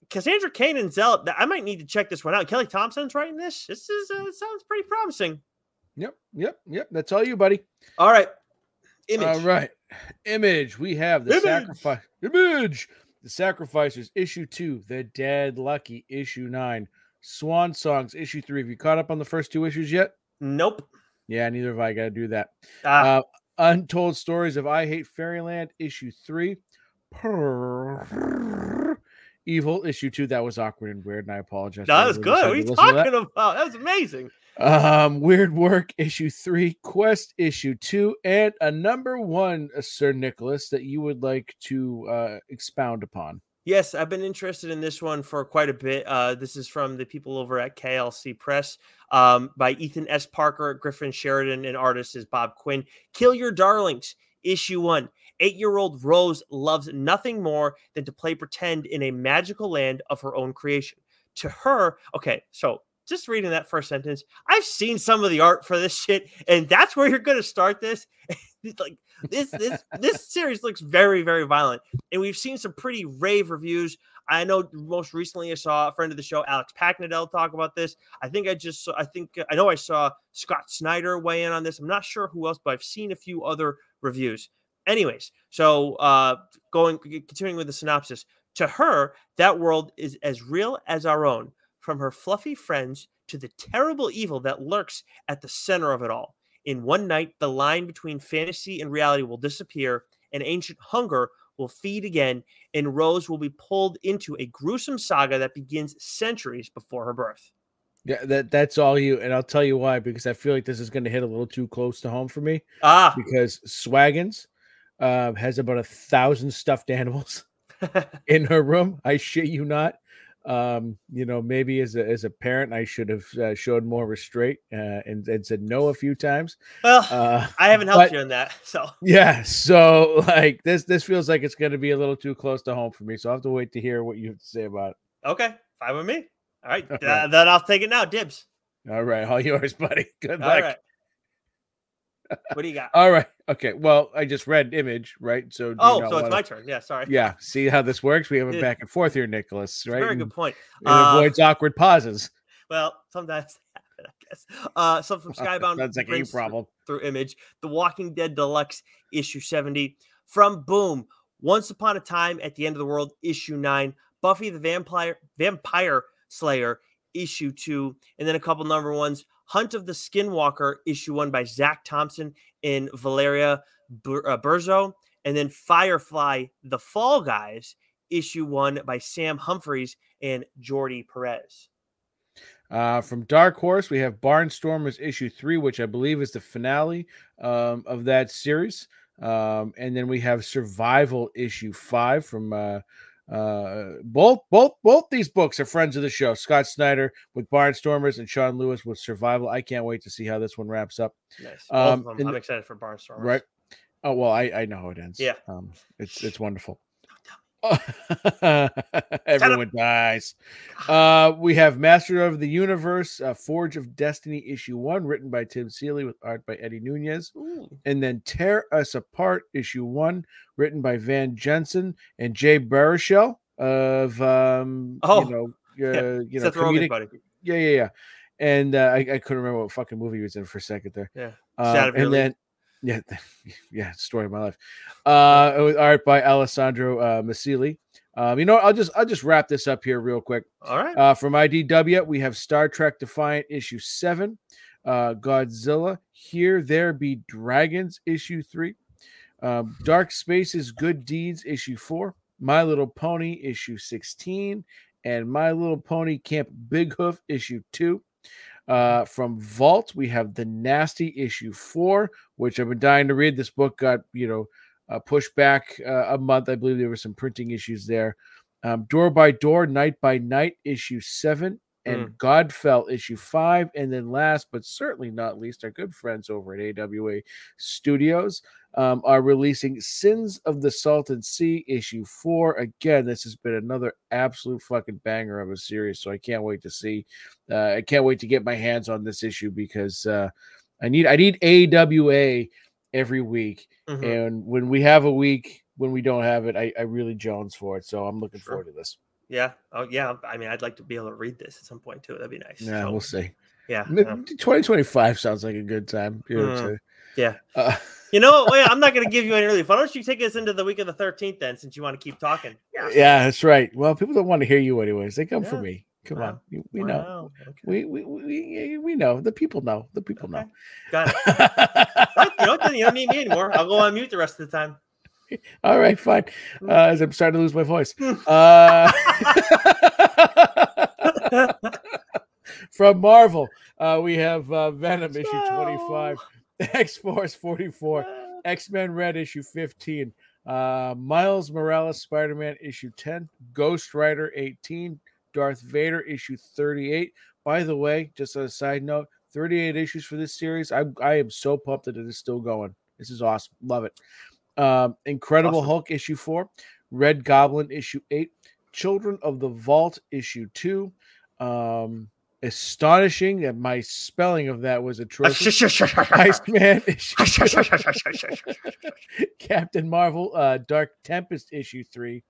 Cassandra Cain and Zealot. th- I might need to check this one out. Kelly Thompson's writing this. This is uh, sounds pretty promising. Yep, yep, yep. That's all you, buddy. All right, image. All right. Image. We have the Image. sacrifice. Image. The sacrificers, issue two. The Dead Lucky, issue nine. Swan Songs, issue three. Have you caught up on the first two issues yet? Nope. Yeah, neither have I. Got to do that. Ah, Uh, Untold Stories of I Hate Fairyland, issue three. Evil issue two. That was awkward and weird, and I apologize. That was good. What are you decided to listen to talking about? That was amazing. Um, Weird Work issue three, Quest issue two, and a number one, uh, Sir Nicholas, that you would like to uh, expound upon. Yes, I've been interested in this one for quite a bit. Uh, this is from the people over at KLC Press um, by Ethan S. Parker, Griffin Sheridan, and artist is Bob Quinn. Kill Your Darlings, issue one. Eight year old Rose loves nothing more than to play pretend in a magical land of her own creation. To her, okay, so just reading that first sentence, I've seen some of the art for this shit, and that's where you're going to start this. Like this, this, this series looks very, very violent, and we've seen some pretty rave reviews. I know most recently I saw a friend of the show, Alex Paknadel, talk about this. I think I just, saw, I think I know I saw Scott Snyder weigh in on this. I'm not sure who else, but I've seen a few other reviews. Anyways, so uh, going, continuing with the synopsis. To her, that world is as real as our own, from her fluffy friends to the terrible evil that lurks at the center of it all. In one night, the line between fantasy and reality will disappear, and ancient hunger will feed again, and Rose will be pulled into a gruesome saga that begins centuries before her birth. Yeah, that that's all you, and I'll tell you why. Because I feel like this is going to hit a little too close to home for me. Ah, Because Swaggins uh, has about a thousand stuffed animals in her room. I shit you not. Um, you know, maybe as a as a parent, I should have uh, showed more restraint uh, and, and said no a few times. well, Uh, I haven't helped but- you in that, so yeah, so like this this feels like it's going to be a little too close to home for me. So I have to wait to hear what you have to say about it. okay, fine with me. All right, All th- right. then I'll take it now. Dibs. All right, all yours, buddy. Good All luck. right. What do you got? All right. Okay. Well, I just read image, right? So oh, so it's wanna- my turn. Yeah, sorry. Yeah. See how this works? We have a back and forth here, Nicholas. Right? very And good point. It Uh, avoids awkward pauses. Well, sometimes I guess. Uh, so from Skybound That's like a problem. through Image, The Walking Dead Deluxe issue 70. From Boom, Once Upon a Time at the End of the World issue 9, Buffy the Vampire Vampire Slayer issue 2, and then a couple number ones, Hunt of the Skinwalker issue 1 by Zach Thompson and Valeria Bur- uh, Burzo, and then Firefly The Fall Guys issue 1 by Sam Humphries and Jordi Perez. Uh, from Dark Horse, we have Barnstormers issue three, which I believe is the finale um, of that series. Um, and then we have Survival issue five from uh, uh, both both both these books are friends of the show. Scott Snyder with Barnstormers and Sean Lewis with Survival. I can't wait to see how this one wraps up. Nice. Um, I'm the- excited for Barnstormers. Right? Oh well, I I know how it ends. Yeah. um, it's it's wonderful. Everyone dies. Uh, we have Master of the Universe, uh, Forge of Destiny, issue one, written by Tim Seeley with art by Eddie Nunez, Ooh. and then Tear Us Apart, issue one, written by Van Jensen and Jay Baruchel of um, Oh, you know, uh, you know, Rogen, comedic- buddy. yeah, yeah, yeah. And uh, I, I couldn't remember what fucking movie he was in for a second there. Yeah. Um, your and then, yeah, yeah, story of my life. Uh, with art by Alessandro uh, Massili. Um, you know, I'll just I'll just wrap this up here real quick. All right. Uh, from IDW, we have Star Trek Defiant issue seven, uh, Godzilla, Here There Be Dragons issue three, um, Dark Spaces Good Deeds issue four, My Little Pony issue 16, and My Little Pony Camp Big Hoof issue two. Uh, from Vault, we have The Nasty issue four, which I've been dying to read. This book got, you know, uh, pushed back uh, a month. I believe there were some printing issues there. Um, Door by Door, Night by Night, issue seven, and Godfell, issue five. And then last but certainly not least, our good friends over at AWA Studios um, are releasing Sins of the Salton Sea, issue four. Again, this has been another absolute fucking banger of a series. So I can't wait to see. Uh, I can't wait to get my hands on this issue because uh, I need I need AWA every week. Mhm. And when we have a week, when we don't have it, I, I really jones for it. So I'm looking Sure. forward to this. Yeah. Oh, yeah. I mean, I'd like to be able to read this at some point too. That'd be nice. Yeah, So, we'll see. yeah. M- 2025 sounds like a good time. You know Mm. Yeah. Uh, You know, what? wait, I'm not going to give you any relief. Why don't you take us into the week of the 13th then, since you want to keep talking? yeah, yeah that's right. Well, people don't want to hear you anyways. They come for me. Come Wow. on. We, we know. Okay. We, we, we, we know. The people know. The people Okay. know. Got it. Right, you, know, what, then you don't need me anymore. I'll go on mute the rest of the time. All right, fine. Uh, as I'm starting to lose my voice. Uh, from Marvel, uh, we have uh, Venom issue 25, X Force 44, X Men Red issue 15, uh, Miles Morales Spider Man issue 10, Ghost Rider 18, Darth Vader issue 38. By the way, just as a side note, 38 issues for this series. I, I am so pumped that it is still going. This is awesome. Love it. Um, Incredible Awesome. Hulk issue 4, Red Goblin issue 8, Children of the Vault issue 2. Um, astonishing that my spelling of that was atrocious. Iceman Captain Marvel, uh, Dark Tempest issue three.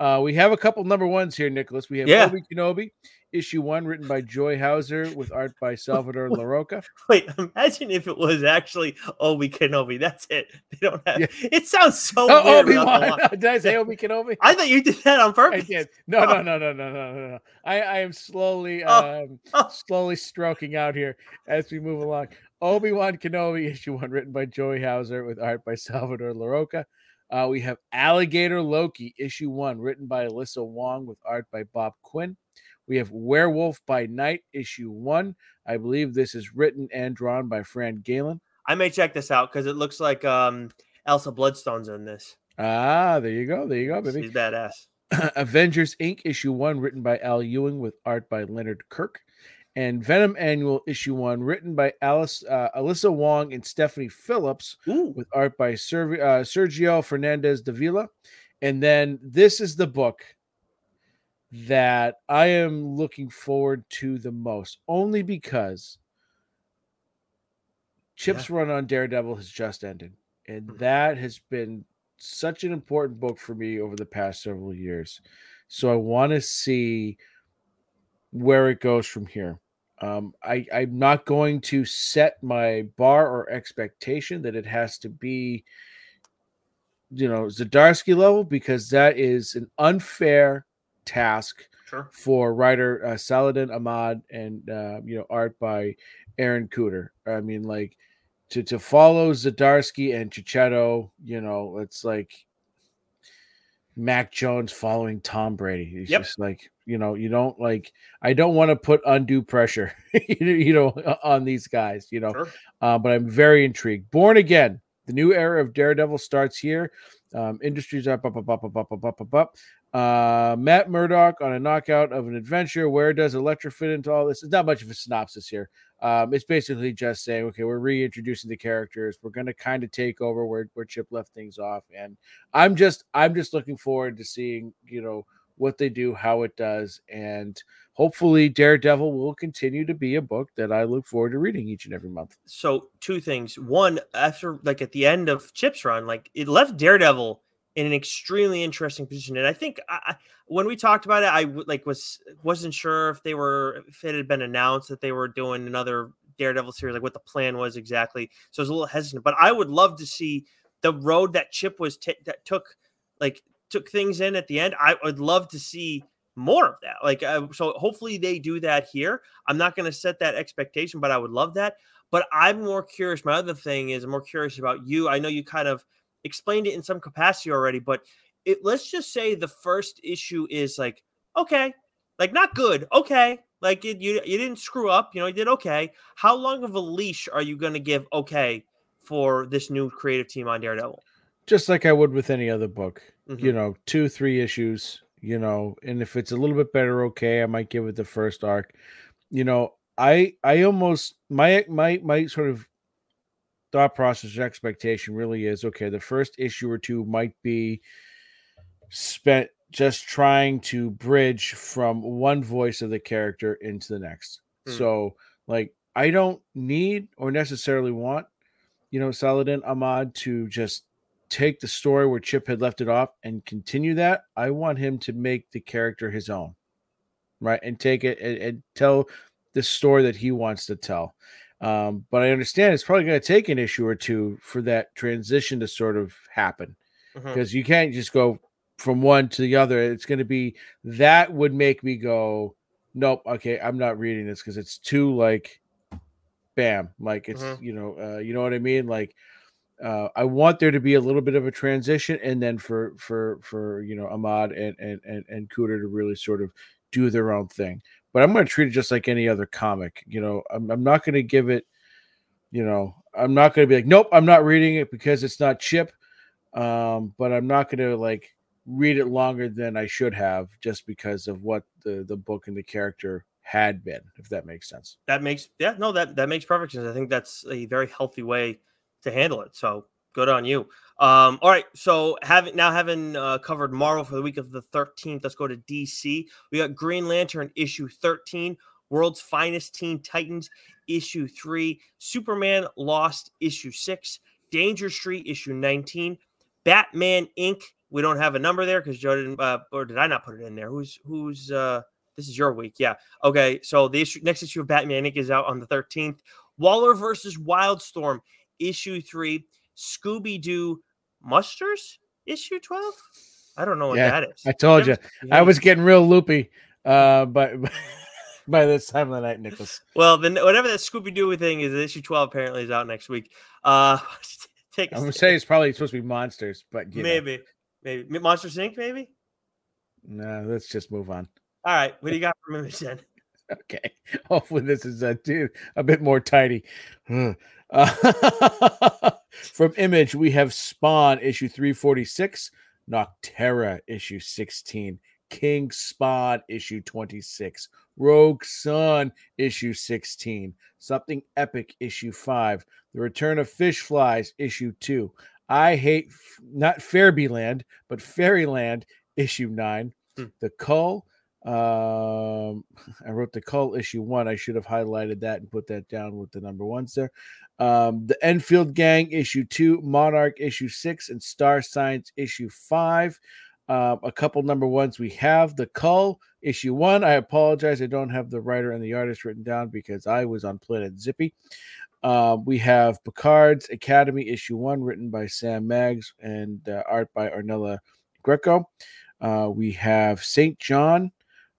Uh, we have a couple number ones here, Nicholas. We have Yeah. Obi Kenobi, issue one, written by Joy Houser with art by Salvador Larroca. Wait, imagine if it was actually Obi Kenobi. That's it. They don't have. Yeah. It sounds so Oh, weird. Obi Wan. Did I say Obi Kenobi? I thought you did that on I purpose. did. No, no, no, no, no, no, no, no. I, I am slowly, Oh. um, Oh. slowly stroking out here as we move along. Obi Wan Kenobi, issue one, written by Joey Houser with art by Salvador Larroca. Uh, we have Alligator Loki, issue one, written by Alyssa Wong with art by Bob Quinn. We have Werewolf by Night, issue one. I believe this is written and drawn by Fran Galen. I may check this out because it looks like um Elsa Bloodstone's in this. Ah, there you go. There you go, baby. She's badass. Avengers Inc. issue one, written by Al Ewing with art by Leonard Kirk, and Venom Annual issue one, written by Alice uh, Alyssa Wong and Stephanie Phillips Ooh, with art by Servi- uh, Sergio Fernandez Davila. And then this is the book that I am looking forward to the most, only because Chip's run on Daredevil has just ended. And Mhm. that has been such an important book for me over the past several years. So I want to see where it goes from here. Um, I, I'm not going to set my bar or expectation that it has to be, you know, Zdarsky level because that is an unfair task sure. for writer uh, Saladin Ahmed and uh, you know art by Aaron Kuder. I mean, like to to follow Zdarsky and Checchetto, you know, it's like Mac Jones following Tom Brady. It's Yep. just like you know, you don't like. I don't want to put undue pressure, you know, on these guys. You know, Sure. uh, but I'm very intrigued. Born Again, the new era of Daredevil starts here. Um, industries up, up, up, up, up, up, up, up, up, up. Uh, Matt Murdock on a knockout of an adventure. Where does Elektra fit into all this? It's not much of a synopsis here. Um, it's basically just saying, okay, we're reintroducing the characters. We're going to kind of take over where, where Chip left things off, and I'm just I'm just looking forward to seeing you know what they do, how it does, and hopefully Daredevil will continue to be a book that I look forward to reading each and every month. So two things. One, after like at the end of Chip's run, like it left Daredevil in an extremely interesting position. And I think I, when we talked about it, I like was wasn't sure if they were if it had been announced that they were doing another Daredevil series, like what the plan was exactly. So I was a little hesitant, but I would love to see the road that Chip was ta- that took like took things in at the end. I would love to see more of that. Like uh, so, hopefully they do that here. I'm not going to set that expectation, but I would love that. But I'm more curious. My other thing is I'm more curious about you. I know you kind of explained it in some capacity already, but it, let's just say the first issue is like okay, like not good, okay, like it, you you didn't screw up, you know, you did okay. How long of a leash are you going to give okay for this new creative team on Daredevil? Just like I would with any other book, Mhm. you know, two, three issues, you know, and if it's a little bit better, okay, I might give it the first arc. You know, I I almost my my my sort of thought process or expectation really is okay, the first issue or two might be spent just trying to bridge from one voice of the character into the next. Hmm. So like I don't need or necessarily want, you know, Saladin Ahmed to just take the story where Chip had left it off and continue that. I want him to make the character his own, right? And take it and, and tell the story that he wants to tell. Um, but I understand it's probably going to take an issue or two for that transition to sort of happen because you can't just go from one to the other. It's going to be that would make me go, nope, okay, I'm not reading this because it's too like, bam, like it's Mhm. you know, uh, you know what I mean, like. Uh, I want there to be a little bit of a transition, and then for for for you know Ahmed and and and, and Kuder to really sort of do their own thing. But I'm going to treat it just like any other comic. You know, I'm, I'm not going to give it. You know, I'm not going to be like, nope, I'm not reading it because it's not Chip. Um, but I'm not going to like read it longer than I should have just because of what the the book and the character had been, if that makes sense. That makes yeah, no, that that makes perfect sense. I think that's a very healthy way to handle it. So good on you. Um, all right, so having now having uh, covered Marvel for the week of the 13th, let's go to DC. We got Green Lantern issue 13, World's Finest Teen Titans issue 3, Superman Lost issue 6, Danger Street issue 19, Batman Inc. We don't have a number there because Joe didn't, uh, or did I not put it in there? Who's who's uh this is your week, yeah. Okay, so the issue, next issue of Batman Inc. is out on the 13th. Waller versus Wildstorm issue three, Scooby Doo Musters issue 12. I don't know what Yeah, that is. I told you, Yeah. I was getting real loopy uh, by by this time of the night, Nicholas. well, then whatever that Scooby Doo thing is, issue 12 apparently is out next week. Uh, take I'm gonna say it's probably supposed to be monsters, but you know. maybe, maybe Monster Inc. Maybe. No, let's just move on. All right, what do you got for Image then? Okay. Hopefully this is a a bit more tidy. Uh, from Image, we have Spawn issue 346, Nocterra issue 16, King Spawn issue 26, Rogue Sun issue 16, Something Epic issue 5, The Return of Fish Flies issue 2. I hate F- not Fairbyland, but Fairyland issue 9, Hmm. The Cull um, I wrote the cult issue one. I should have highlighted that and put that down with the number ones there. Um, the Enfield Gang issue two, Monarch issue six, and Star Science issue five. Um, a couple number ones we have the Cull issue one. I apologize, I don't have the writer and the artist written down because I was on Planet Zippy. Um, we have Picard's Academy issue one, written by Sam Maggs and uh, art by Arnella Greco. Uh, we have St. John,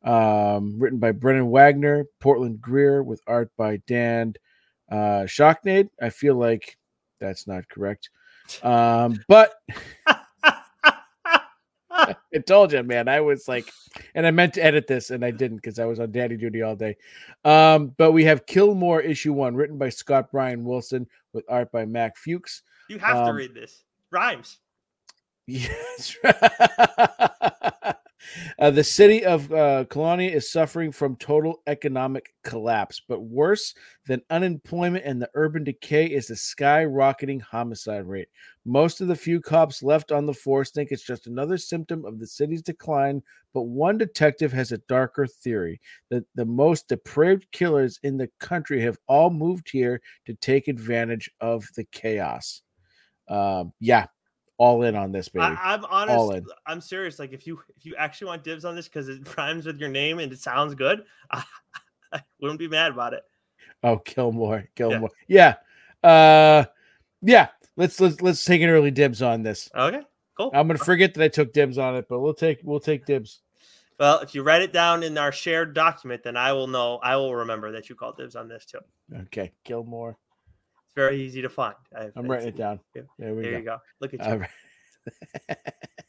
um, written by Brennan Wagner, Portland Greer, with art by Dan uh, Shocknade. I feel like that's not correct. Um, but I told you, man, I was like, and I meant to edit this and I didn't because I was on daddy duty all day. Um, but we have Killmore issue one, written by Scott Bryan Wilson, with art by Mac Fuchs. You have to Um, read this. Rhymes. Yes. uh, the city of uh, Colonia is suffering from total economic collapse, but worse than unemployment and the urban decay is the skyrocketing homicide rate. Most of the few cops left on the force think it's just another symptom of the city's decline, but one detective has a darker theory that the most depraved killers in the country have all moved here to take advantage of the chaos. Um, yeah, all in on this, baby. I, I'm All honest. in. I'm serious. Like if you if you actually want dibs on this because it rhymes with your name and it sounds good, I, I wouldn't be mad about it. Oh, Gilmore, Gilmore. Yeah. Uh yeah. Let's let's let's take an early dibs on this. Okay, cool. I'm gonna forget that I took dibs on it, but we'll take we'll take dibs. well, if you write it down in our shared document, then I will know. I will remember that you called dibs on this too. Okay, Gilmore. It's very easy to find. I, I'm writing it down. yeah, There we There go. you go. Look at you. Right.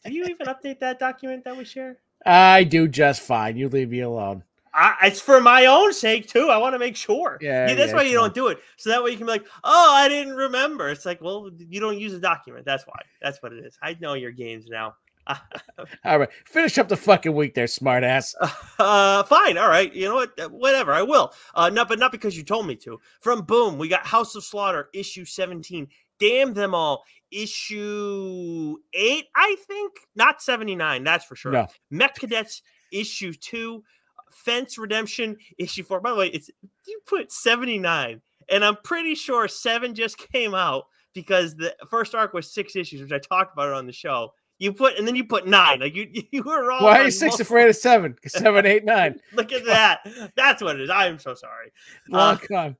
Do you even update that document that we share? I do just fine. You leave me alone. I, it's for my own sake too. I want to make sure. Yeah, that's yeah, why you don't do it. So that way you can be like, "Oh, I didn't remember." It's like, well, you don't use a document. That's why. That's what it is. I know your games now. All right. Finish up the fucking week there, smartass. Uh, fine. All right. You know what? Uh, Whatever. I will. Uh, not, but not because you told me to. From Boom, we got House of Slaughter issue seventeen. Damn them all. Issue eight, I think. Not seventy nine. That's for sure. No. Mech Cadets issue two. Fence Redemption issue four. By the way, it's you put seventy nine, and I'm pretty sure seven just came out because the first arc was six issues, which I talked about it on the show. You put and then you put nine. Like you, you were wrong. Why are you six multiple- afraid of seven? Seven, eight, nine. Look at that. That's what it is. I'm so sorry. Long Uh, con.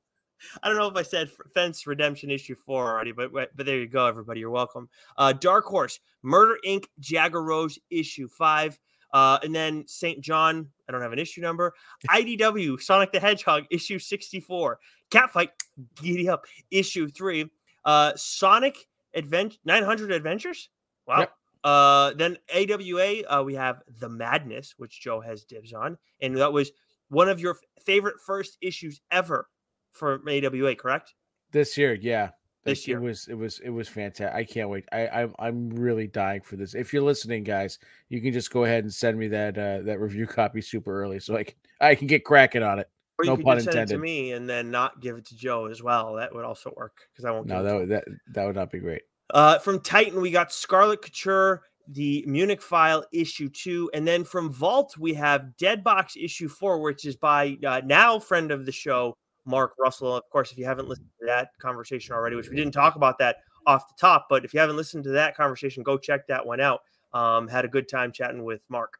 I don't know if I said Fence Redemption issue four already, but but there you go, everybody. You're welcome. Uh, Dark Horse, Murder Inc. Jagger Rose issue five, uh, and then St. John. I don't have an issue number. IDW Sonic the Hedgehog issue 64. Catfight, giddy up issue three. Uh, Sonic advent 900 adventures. Wow. Yep. Uh, then AWA, uh, we have The Madness, which Joe has dibs on. And that was one of your favorite first issues ever for AWA, correct? This year, yeah. This Like, year. it was it was it was fantastic. I can't wait. I I'm I'm really dying for this. If you're listening, guys, you can just go ahead and send me that uh that review copy super early so I can I can get cracking on it. Or No pun it to me and then not give it to Joe as well. That would also work because I won't. No, that would- that that would not be great. Uh, from Titan, we got Scarlet Couture, the Munich File issue two, and then from Vault, we have Dead Box issue four, which is by uh, now friend of the show, Mark Russell. Of course, if you haven't listened to that conversation already, which we didn't talk about that off the top, but if you haven't listened to that conversation, go check that one out. Um, had a good time chatting with Mark.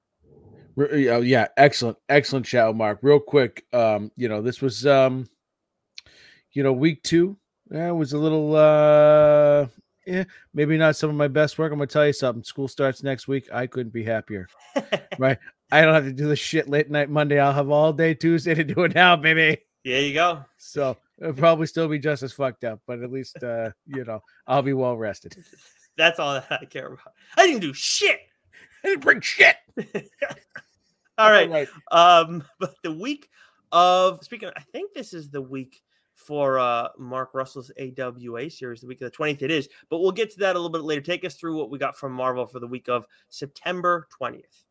Uh, yeah, excellent, excellent shout, Mark. Real quick, um, you know, this was um, you know, week two. Yeah, it was a little uh, yeah, maybe not some of my best work. I'm gonna tell you something. School starts next week. I couldn't be happier. right, I don't have to do the shit late night Monday. I'll have all day Tuesday to do it now, baby. There you go. So it'll probably still be just as fucked up, but at least uh, you know, I'll be well rested. That's all that I care about. I didn't do shit. I didn't bring shit. All right. Um, but the week of speaking, of, I think this is the week for uh Mark Russell's AWA series, the week of the 20th. It is, but we'll get to that a little bit later. Take us through what we got from Marvel for the week of September 20th.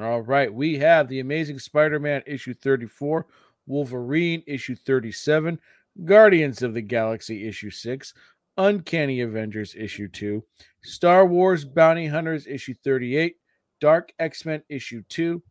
All right, we have the Amazing Spider-Man issue 34, Wolverine issue 37, Guardians of the Galaxy issue 6, Uncanny Avengers issue 2, Star Wars Bounty Hunters issue 38, Dark X-Men issue 2,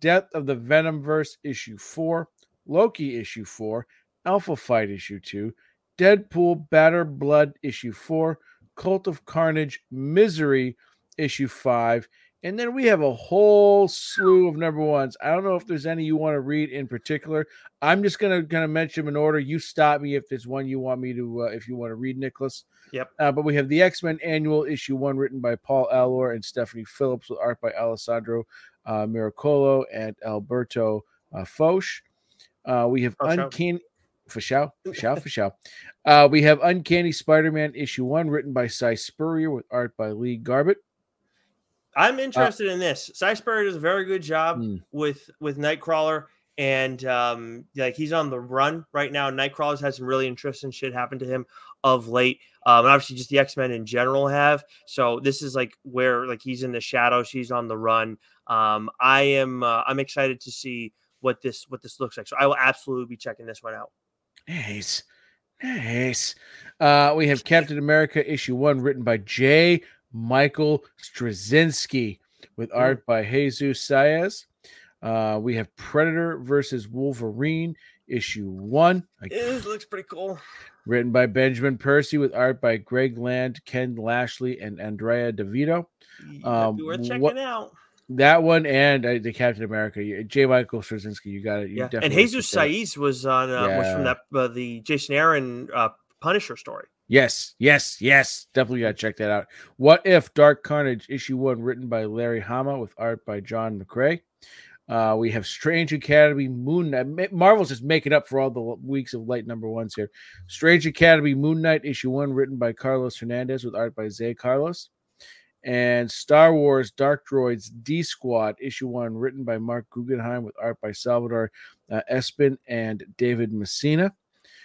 Death of the Venomverse issue 4, Loki issue 4, Alpha Fight issue 2, Deadpool Badder Blood issue 4, Cult of Carnage Misery issue 5, and then we have a whole slew of number ones. I don't know if there's any you want to read in particular. I'm just gonna gonna mention them in order. You stop me if there's one you want me to uh, if you want to read, Nicholas. Yep. Uh, but we have the X Men Annual Issue One, written by Paul Allor and Stephanie Phillips, with art by Alessandro uh, Miracolo and Alberto uh, Foch. Uh, we have Uncanny. For show, for show, for show. Uh, we have Uncanny Spider-Man issue one, written by Si Spurrier with art by Lee Garbett. I'm interested in this. Si Spurrier does a very good job Mm. with with Nightcrawler, and um, like he's on the run right now. Nightcrawler's had some really interesting shit happen to him of late. Um, and obviously, just the X Men in general have. So this is like where like he's in the shadows, he's on the run. Um, I am uh, I'm excited to see what this what this looks like. So I will absolutely be checking this one out. Nice. Nice. Uh, we have Captain America issue one, written by J. Michael Straczynski, with Mm. art by Jesus Saiz. Uh, we have Predator versus Wolverine issue one, It looks pretty cool. written by Benjamin Percy, with art by Greg Land, Ken Lashley, and Andrea Di Vito. Um, Um, worth checking what- out. That one and uh, the Captain America, J. Michael Straczynski. You got it. You Yeah, and Jesus. Saiz was on uh, was from that uh, the Jason Aaron uh, Punisher story. Yes, yes, yes. Definitely got to check that out. What if Dark Carnage issue one, written by Larry Hama with art by John McCrae? Uh, we have Strange Academy Moon Knight. Marvel's just making up for all the weeks of light number ones here. Strange Academy Moon Knight issue one, written by Carlos Hernandez with art by Zé Carlos. And Star Wars Dark Droids D Squad issue one, written by Marc Guggenheim with art by Salvador uh, Espin and David Messina.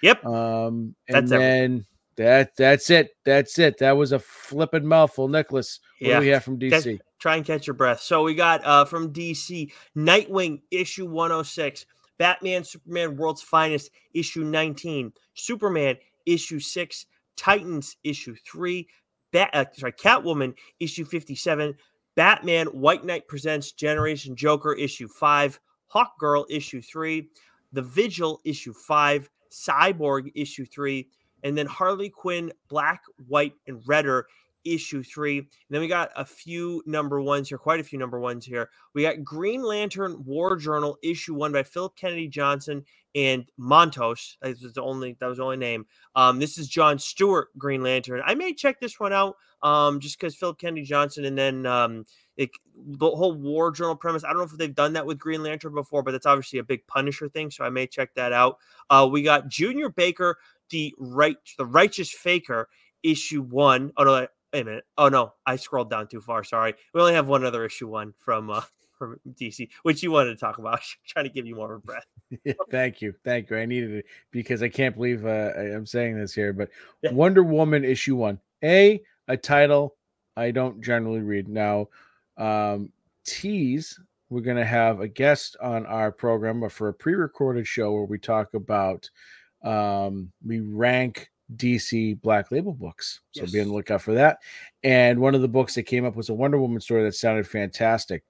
Yep. Um, and That's then that that's it. That's it. That was a flipping mouthful, Nicholas. What Yeah. do we have from Catch- DC? Try and catch your breath. So we got uh from DC Nightwing issue 106, Batman Superman World's Finest issue 19, Superman issue 6, Titans issue 3, Bat uh, sorry, Catwoman issue 57, Batman White Knight presents Generation Joker issue 5, Hawkgirl issue 3, The Vigil issue 5, Cyborg issue 3, and then Harley Quinn Black, White and Redder issue three. And then we got a few number ones here, quite a few number ones here. We got Green Lantern War Journal issue one by Philip Kennedy Johnson and Montos. That was the only that was the only name. Um, this is John Stewart Green Lantern. I may check this one out um, just because Philip Kennedy Johnson and then um, it, the whole War Journal premise. I don't know if they've done that with Green Lantern before, but that's obviously a big Punisher thing, so I may check that out. Uh, we got Junior Baker, the right, the righteous faker, issue one. Oh no, wait a minute. Oh no, I scrolled down too far. Sorry. We only have one other issue one from uh, from DC, which you wanted to talk about. trying to give you more of a breath. thank you, thank you. I needed it because I can't believe uh, I'm saying this here, but Wonder Woman issue one, a a title I don't generally read now. Um, tease we're going to have a guest on our program for a pre-recorded show where we talk about um, we rank DC Black Label books. So yes. be on the lookout for that. And one of the books that came up was a Wonder Woman story that sounded fantastic.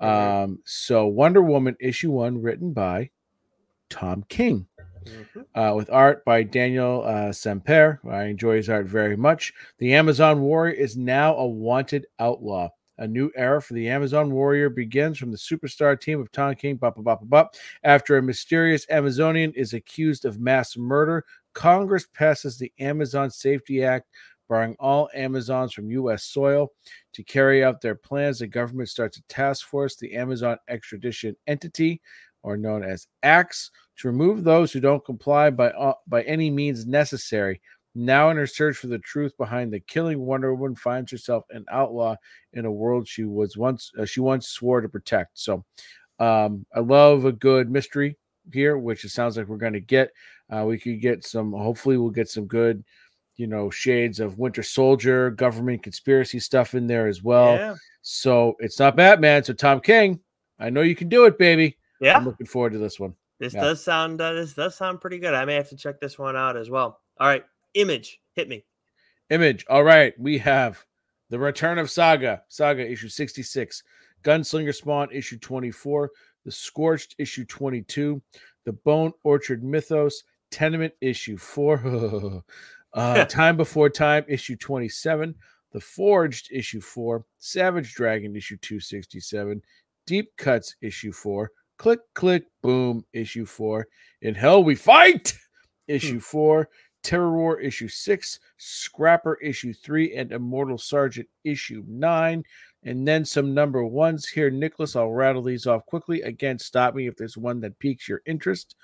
Um, so Wonder Woman issue one, written by Tom King. Mm-hmm. Uh, with art by Daniel uh, Sampere. I enjoy his art very much. The Amazon Warrior is now a wanted outlaw. A new era for the Amazon Warrior begins from the superstar team of Tom King. Bop, bop, bop, After a mysterious Amazonian is accused of mass murder, Congress passes the Amazon Safety Act, barring all Amazons from U.S. soil. To carry out their plans, the government starts a task force, the Amazon Extradition Entity, or known as AXE, to remove those who don't comply by, uh, by any means necessary. Now, in her search for the truth behind the killing, Wonder Woman finds herself an outlaw in a world she was once uh, she once swore to protect. So, um, I love a good mystery here, which it sounds like we're going to get. Uh, we could get some. Hopefully, we'll get some good, you know, shades of Winter Soldier, government conspiracy stuff in there as well. Yeah. So it's not Batman. So Tom King, I know you can do it, baby. Yeah, I'm looking forward to this one. This yeah. does sound uh, this does sound pretty good. I may have to check this one out as well. All right, Image, hit me. Image. All right, we have the Return of Saga, Saga issue 66, Gunslinger Spawn issue 24, The Scorched issue 22, The Bone Orchard Mythos, Tenement issue 4, uh, Time Before Time issue 27, The Forged issue 4, Savage Dragon issue 267, Deep Cuts issue 4, Click Click Boom issue 4, In Hell We Fight issue hmm. 4, Terror War issue 6, Scrapper issue 3, and Immortal Sergeant issue 9. And then some number ones here. Nicholas, I'll rattle these off quickly. Again, stop me if there's one that piques your interest.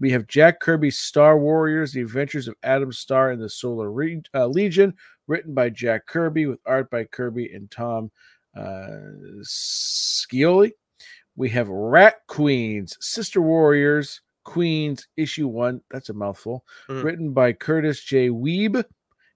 We have Jack Kirby's Star Warriors, The Adventures of Adam Star and the Solar Re- uh, Legion, written by Jack Kirby with art by Kirby and Tom uh, Scioli. We have Rat Queens, Sister Warriors, Queens, issue one. That's a mouthful. Mm. Written by Kurtis J. Wiebe,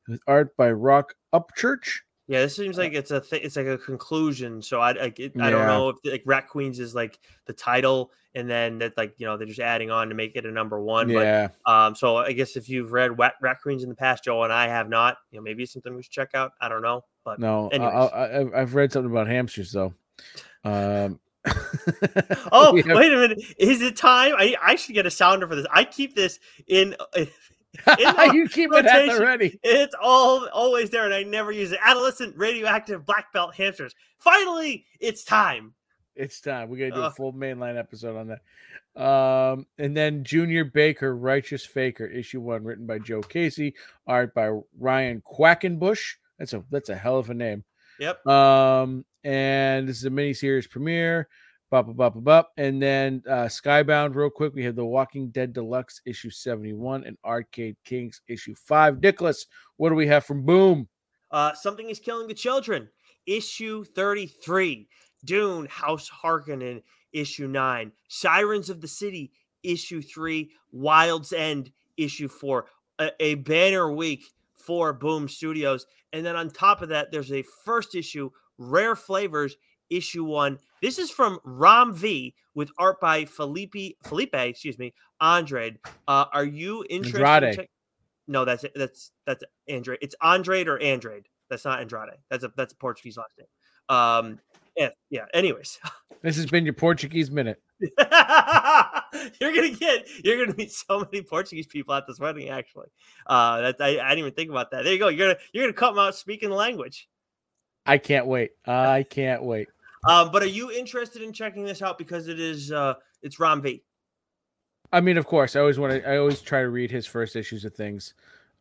with art by Roc Upchurch. Yeah, this seems uh like it's a th- it's like a conclusion. So I I, it, I don't know if like Rat Queens is like the title, and then that like you know they're just adding on to make it a number one. Yeah. But, um. So I guess if you've read Rat, Rat Queens in the past, Joe and I have not, you know, maybe it's something we should check out. I don't know, but no, I, I, I've read something about hamsters though. Um, oh, wait a minute. Is it time? I, I should get a sounder for this. I keep this in. you keep rotation. it ready. It's all always there, and I never use it. Adolescent radioactive black belt hamsters. Finally, it's time. It's time. We got to do uh, a full mainline episode on that. Um, and then Junior Baker, Righteous Faker, issue one, written by Joe Casey, art by Ryan Quackenbush. That's a that's a hell of a name. Yep. Um, and this is a mini series premiere. Bop, bop, bop, bop. And then uh, Skybound, real quick. We have The Walking Dead Deluxe issue 71 and Arcade Kings issue 5. Nicholas, what do we have from Boom? Uh, Something is Killing the Children, issue 33. Dune, House Harkonnen, issue 9. Sirens of the City, issue 3. Wild's End, issue 4. A, a banner week for Boom Studios. And then on top of that, there's a first issue, Rare Flavors, issue one. This is from Ram V with art by Filipe, Filipe, excuse me, Andre. Uh, are you interested? Andrade. In no, that's it. that's that's Andre. It's Andre or Andrade. That's not Andrade. That's a that's a Portuguese last name. Um, yeah, yeah. Anyways, this has been your Portuguese minute. you're gonna get you're gonna meet so many Portuguese people at this wedding. Actually, uh, that I, I didn't even think about that. There you go. You're gonna you're gonna come out speaking the language. I can't wait. I can't wait. Um, but are you interested in checking this out because it is uh, it's Ram V? I mean, of course. I always want to. I always try to read his first issues of things.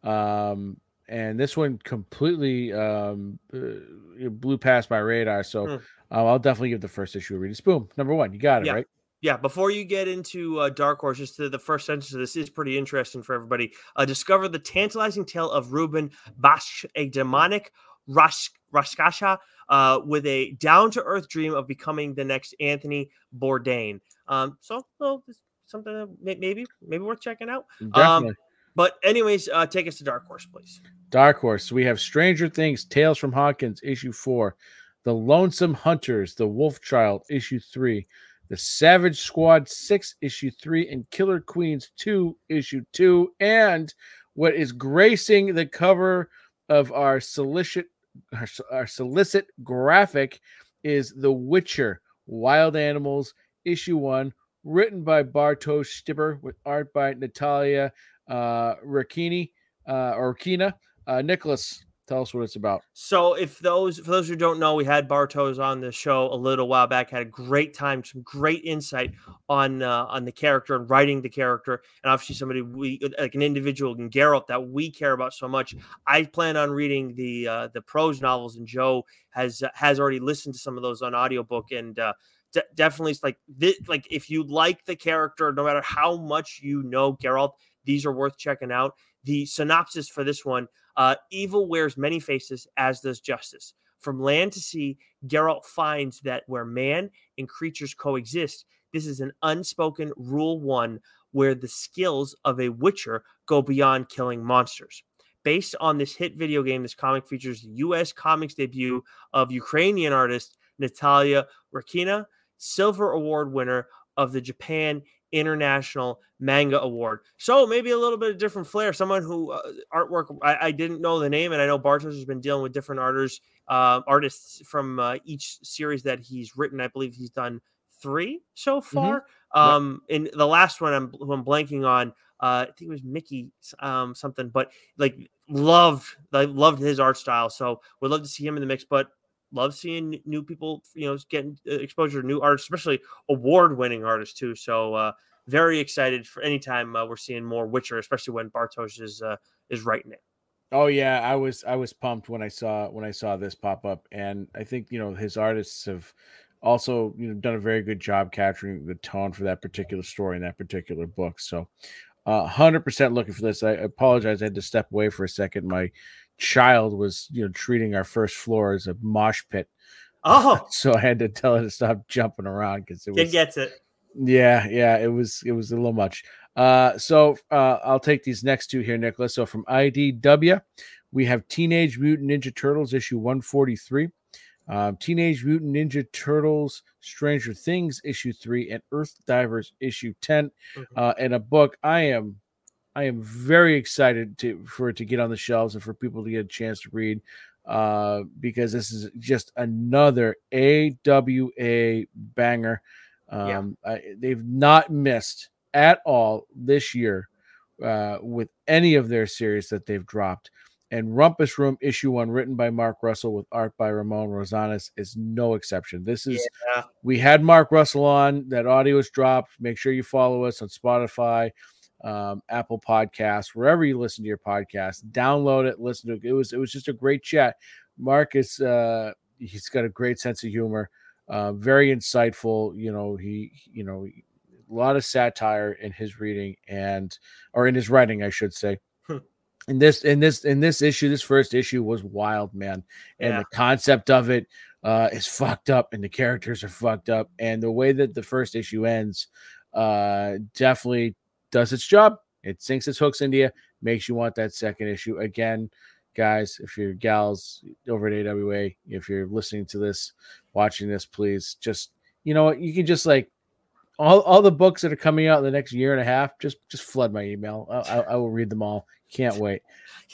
Um, and this one completely um, uh, blew past my radar. So mm. uh, I'll definitely give the first issue a read. It's boom, number one. You got it yeah. right. Yeah, before you get into uh, Dark Horse, just the, the first sentence of this is pretty interesting for everybody. Uh, discover the tantalizing tale of Ruben Bash, a demonic Ras- Raskasha uh, with a down to earth dream of becoming the next Anthony Bourdain. Um, so, well, something maybe maybe worth checking out. Definitely. Um, but anyways, uh, take us to Dark Horse, please. Dark Horse. We have Stranger Things, Tales from Hawkins, issue four. The Lonesome Hunters, The Wolf Child, issue three. The Savage Squad 6, issue 3, and Killer Queens 2, issue 2. And what is gracing the cover of our solicit our, our solicit graphic is The Witcher Wild Animals, issue 1, written by Bartosz Sztybor with art by Natalia uh Rakini uh or Kina. Uh Nicholas, tell us what it's about. So, if those for those who don't know, we had Bartosz on the show a little while back. Had a great time, some great insight on uh, on the character and writing the character, and obviously somebody we like an individual in Geralt that we care about so much. I plan on reading the uh, the prose novels, and Joe has uh, has already listened to some of those on audiobook and. Uh, de- definitely, like this, like if you like the character, no matter how much you know Geralt, these are worth checking out. The synopsis for this one uh, evil wears many faces, as does justice. From land to sea, Geralt finds that where man and creatures coexist, this is an unspoken rule one where the skills of a witcher go beyond killing monsters. Based on this hit video game, this comic features the U.S. comics debut of Ukrainian artist Natalia Rakina, Silver Award winner of the Japan International Manga Award. So maybe a little bit of different flair. Someone who uh, artwork I, I, didn't know the name, and I know Bartosz has been dealing with different artists, uh, artists from uh, each series that he's written. I believe he's done three so Mm-hmm. far. Um, and the last one I'm, who I'm blanking on. Uh, I think it was Mickey um, something, but like loved, I loved his art style. So would love to see him in the mix. But love seeing new people, you know, getting uh, exposure to new artists, especially award-winning artists too. So uh, very excited for any time uh, we're seeing more Witcher, especially when Bartosz is uh, is writing it. Oh yeah, I was I was pumped when I saw when I saw this pop up, and I think you know his artists have also you know done a very good job capturing the tone for that particular story in that particular book. So, uh, hundred percent looking for this. I apologize, I had to step away for a second. My child was you know treating our first floor as a mosh pit. Oh, so I had to tell her to stop jumping around because it kid was gets it. yeah, yeah, it was it was a little much. Uh, so uh, I'll take these next two here, Nicholas. So from IDW, we have Teenage Mutant Ninja Turtles issue 143, um, Teenage Mutant Ninja Turtles Stranger Things issue three, and Earth Divers issue 10. Mhm. Uh, and a book I am I am very excited to for it to get on the shelves and for people to get a chance to read uh, because this is just another AWA banger. Yeah. Um, I, they've not missed at all this year uh, with any of their series that they've dropped. And Rumpus Room issue one, written by Mark Russell with art by Ramon Rosanas, is no exception. This is Yeah. we had Mark Russell on. That audio is dropped. Make sure you follow us on Spotify, um, Apple Podcasts, wherever you listen to your podcast. Download it, listen to it. It was it was just a great chat. Marcus, uh, he's got a great sense of humor, uh, very insightful. You know he you know a lot of satire in his reading and or in his writing, I should say. Hmm. In this in this in this issue, this first issue was wild, man, and Yeah. the concept of it uh, is fucked up and the characters are fucked up. And the way that the first issue ends uh, definitely does its job. It sinks its hooks into you, makes you want that second issue. Again, guys, if you're gals over at AWA, if you're listening to this, watching this, please just, you know you can just like, all, all the books that are coming out in the next year and a half, just just flood my email. I, I, I will read them all. Can't wait.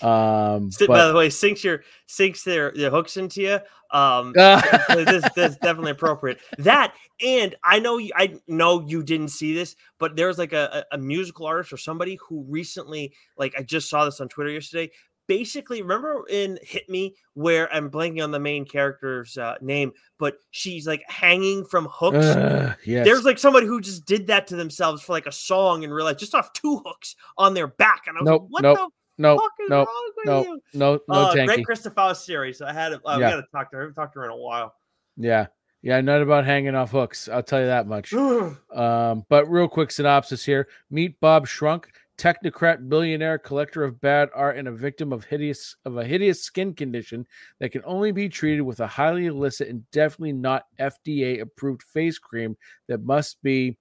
Um, St- by the way, sinks your sinks their, their hooks into you. Um, definitely- this that's definitely appropriate. That and I know you, I know you didn't see this, but there's like a a musical artist or somebody who recently, like I just saw this on Twitter yesterday. Basically, remember in Hit Me where I'm blanking on the main character's uh, name, but she's like hanging from hooks. Ugh, yes. There's like somebody who just did that to themselves for like a song and realized just off two hooks on their back, and I was Nope, like, "What nope, the no, fuck is no, wrong with no, you?" no, no, uh, great Christopher series. I had. Uh, We got to talk to her. I haven't talked to her in a while. Yeah. Yeah, not about hanging off hooks. I'll tell you that much. um, but real quick synopsis here: Meet Bob Shrunk, technocrat, billionaire, collector of bad art, and a victim of hideous of a hideous skin condition that can only be treated with a highly illicit and definitely not FDA approved face cream that must be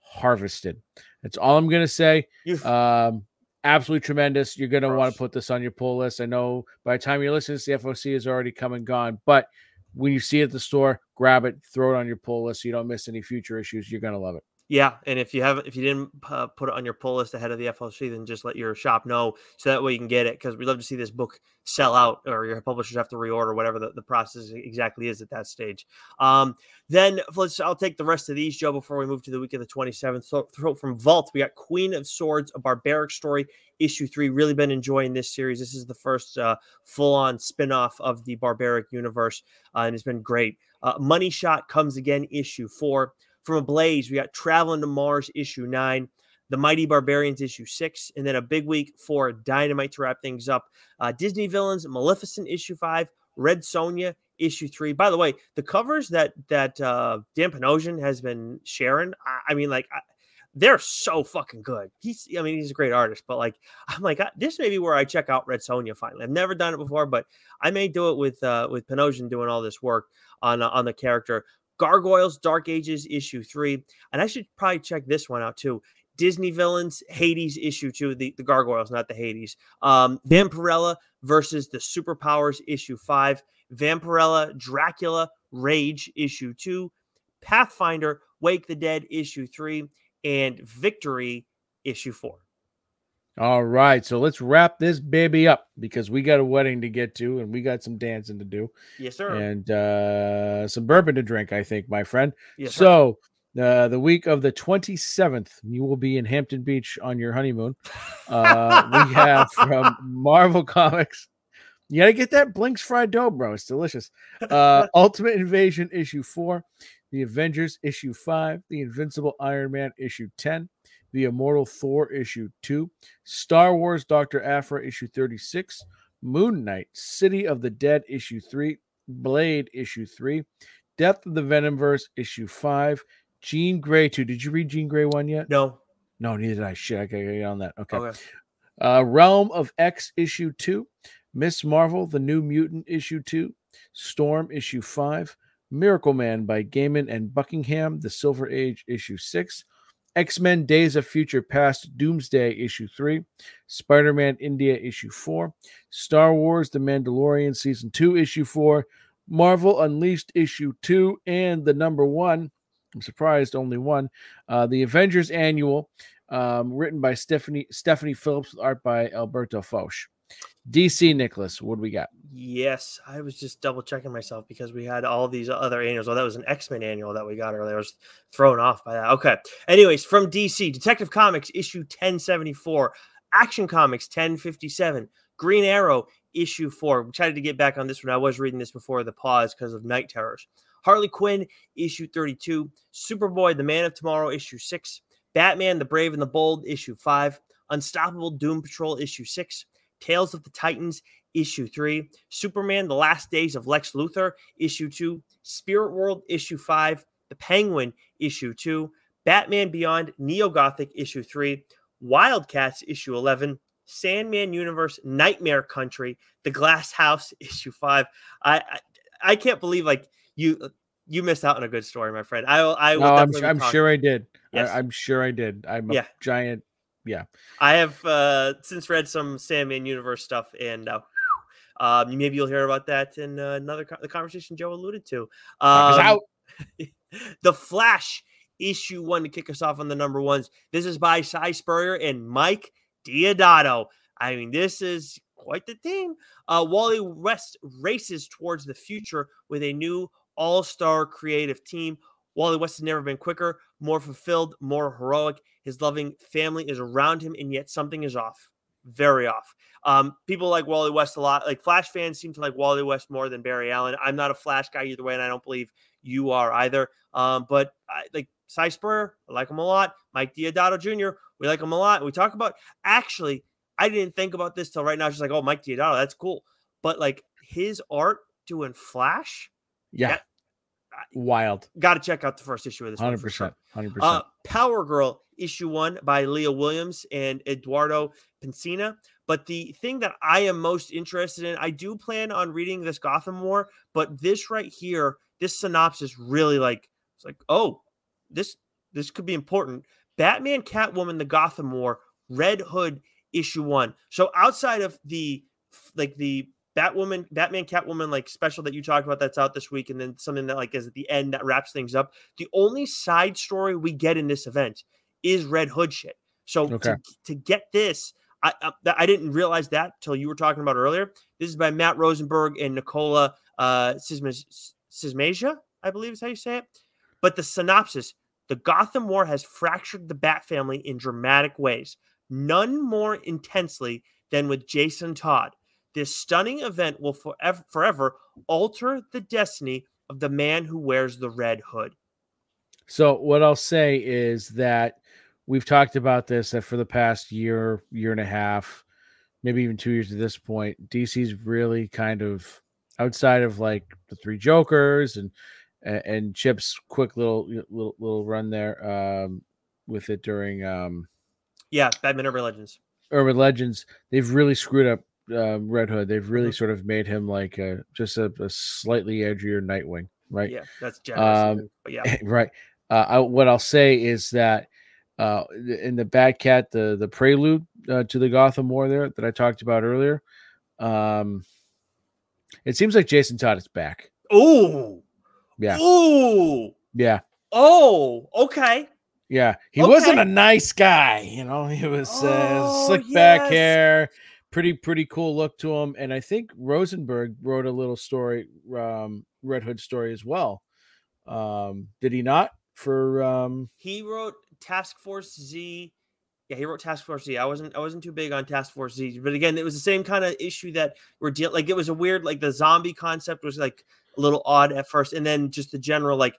harvested. That's all I'm gonna say. Um, absolutely tremendous. You're gonna want to put this on your pull list. I know by the time you're listening, the FOC is already come and gone, but when you see it at the store, grab it, throw it on your pull list so you don't miss any future issues. You're gonna love it. Yeah, and if you haven't, if you didn't uh, put it on your pull list ahead of the FOC, then just let your shop know so that way you can get it because we love to see this book sell out or your publishers have to reorder whatever the, the process exactly is at that stage. Um, then let's I'll take the rest of these, Joe, before we move to the week of the 27th. So from Vault, we got Queen of Swords, a barbaric story, issue three. Really been enjoying this series. This is the first uh, full-on spin-off of the barbaric universe, uh, and it's been great. Uh, Money Shot comes again, issue four. From Ablaze, we got Traveling to Mars issue nine, The Mighty Barbarians issue six, and then a big week for Dynamite to wrap things up. Uh, Disney Villains, Maleficent issue five, Red Sonja issue three. By the way, the covers that that uh, Dan Panosian has been sharing, I, I mean, like. I, they're so fucking good. He's, I mean, he's a great artist, but like, I'm like, this may be where I check out Red Sonja finally. I've never done it before, but I may do it with uh, with Panosian doing all this work on uh, on the character. Gargoyles Dark Ages issue three. And I should probably check this one out too. Disney Villains Hades issue two, the, the Gargoyles, not the Hades. Um, Vampirella versus the Superpowers issue five. Vampirella Dracula Rage issue two. Pathfinder Wake the Dead issue three. And Victory issue four. All right, so let's wrap this baby up because we got a wedding to get to and we got some dancing to do. Yes, sir. And uh, some bourbon to drink, I think, my friend. Yes, so uh, the week of the 27th, you will be in Hampton Beach on your honeymoon. Uh, we have from Marvel Comics. You gotta get that Blinks fried dough, bro. It's delicious. Uh, Ultimate Invasion issue four, The Avengers issue five, The Invincible Iron Man issue 10, the Immortal Thor issue 2, Star Wars Dr. Aphra issue 36, Moon Knight City of the Dead issue 3, Blade issue 3, Death of the Venomverse issue 5, Jean Grey 2. Did you read Jean Grey 1 yet? No. No, neither did I. Shit, I gotta get on that. Okay. Okay. Uh, Realm of X issue 2, Miss Marvel, The New Mutant issue 2, Storm issue 5, Miracle Man by Gaiman and Buckingham, The Silver Age issue 6, X Men Days of Future Past Doomsday issue 3, Spider Man India issue 4, Star Wars The Mandalorian season 2 issue 4, Marvel Unleashed issue 2, and the number one, I'm surprised only one, uh, the Avengers Annual, um, written by Stephanie Stephanie Phillips with art by Alberto Foche. DC Nicholas, what do we got? Yes, I was just double checking myself because we had all these other annuals. Oh, that was an X Men annual that we got earlier. I was thrown off by that. Okay. Anyways, from DC, Detective Comics issue 1074, Action Comics 1057, Green Arrow issue 4. I'm excited to get back on this one. I was reading this before the pause because of Night Terrors. Harley Quinn issue 32, Superboy the Man of Tomorrow issue 6, Batman the Brave and the Bold issue 5, Unstoppable Doom Patrol issue 6, Tales of the Titans, issue three, Superman, The Last Days of Lex Luthor, issue two, Spirit World, issue five, The Penguin, issue two, Batman Beyond, Neo Gothic, issue three, Wildcats, issue 11, Sandman Universe, Nightmare Country, The Glass House, issue five. I, I, I can't believe like you you missed out on a good story, my friend. I I no, I'm, I'm sure I did. Yes. I, am sure I did. I'm a Yeah. giant. Yeah. I have uh, since read some Sandman Universe stuff, and uh, um, maybe you'll hear about that in uh, another co- the conversation Joe alluded to. Um, out. the Flash issue one to kick us off on the number ones. This is by Si Spurrier and Mike Deodato. I mean, this is quite the team. Uh, Wally West races towards the future with a new all-star creative team. Wally West has never been quicker, more fulfilled, more heroic. His loving family is around him, and yet something is off. Very off. Um, people like Wally West a lot. Like Flash fans seem to like Wally West more than Barry Allen. I'm not a Flash guy either way, and I don't believe you are either. Um, but I, like Si I like him a lot. Mike Deodato Jr., we like him a lot. We talk about actually, I didn't think about this till right now. Just like, oh, Mike Deodato, that's cool. But like his art doing Flash, Yeah. Yeah. Wild. Got to check out the first issue of this. Hundred percent. Hundred percent. Uh, Power Girl issue one by Leah Williams and Eduardo Pansica. But the thing that I am most interested in, I do plan on reading this Gotham War, but this right here, this synopsis really like it's like, oh, this this could be important. Batman, Catwoman, the Gotham War, Red Hood issue one. So outside of the like the Batwoman, Batman, Catwoman, like special that you talked about that's out this week, and then something that like is at the end that wraps things up. The only side story we get in this event is Red Hood shit. So okay. to, to get this, I, I, I didn't realize that till you were talking about earlier. This is by Matt Rosenberg and Nicola uh, Sismasia, I believe is how you say it. But the synopsis: the Gotham War has fractured the Bat family in dramatic ways, none more intensely than with Jason Todd. This stunning event will forever, forever alter the destiny of the man who wears the red hood. So, what I'll say is that we've talked about this that for the past year, year and a half, maybe even two years at this point, DC's really kind of outside of like the three Jokers and and Chip's quick little little little run there um, with it during um, yeah, Batman Urban Legends. Urban Legends, they've really screwed up uh, Red Hood. They've really mm-hmm. sort of made him like a, just a, a, slightly edgier Nightwing, right? Yeah, that's generous. Um, yeah, right. Uh, I, what I'll say is that uh, in the Batcat, the the prelude uh, to the Gotham War there that I talked about earlier, um, it seems like Jason Todd is back. Oh, yeah. Oh, yeah. Oh, okay. Yeah, he okay. wasn't a nice guy. You know, he was uh, oh, slick back hair, pretty pretty cool look to him. And I think Rosenberg wrote a little story, um, Red Hood story as well. Um, did he not? For um, he wrote Task Force Z. Yeah, he wrote Task Force Z. I wasn't I wasn't too big on Task Force Z, but again, it was the same kind of issue that we're dealing. Like it was a weird, like the zombie concept was like a little odd at first, and then just the general like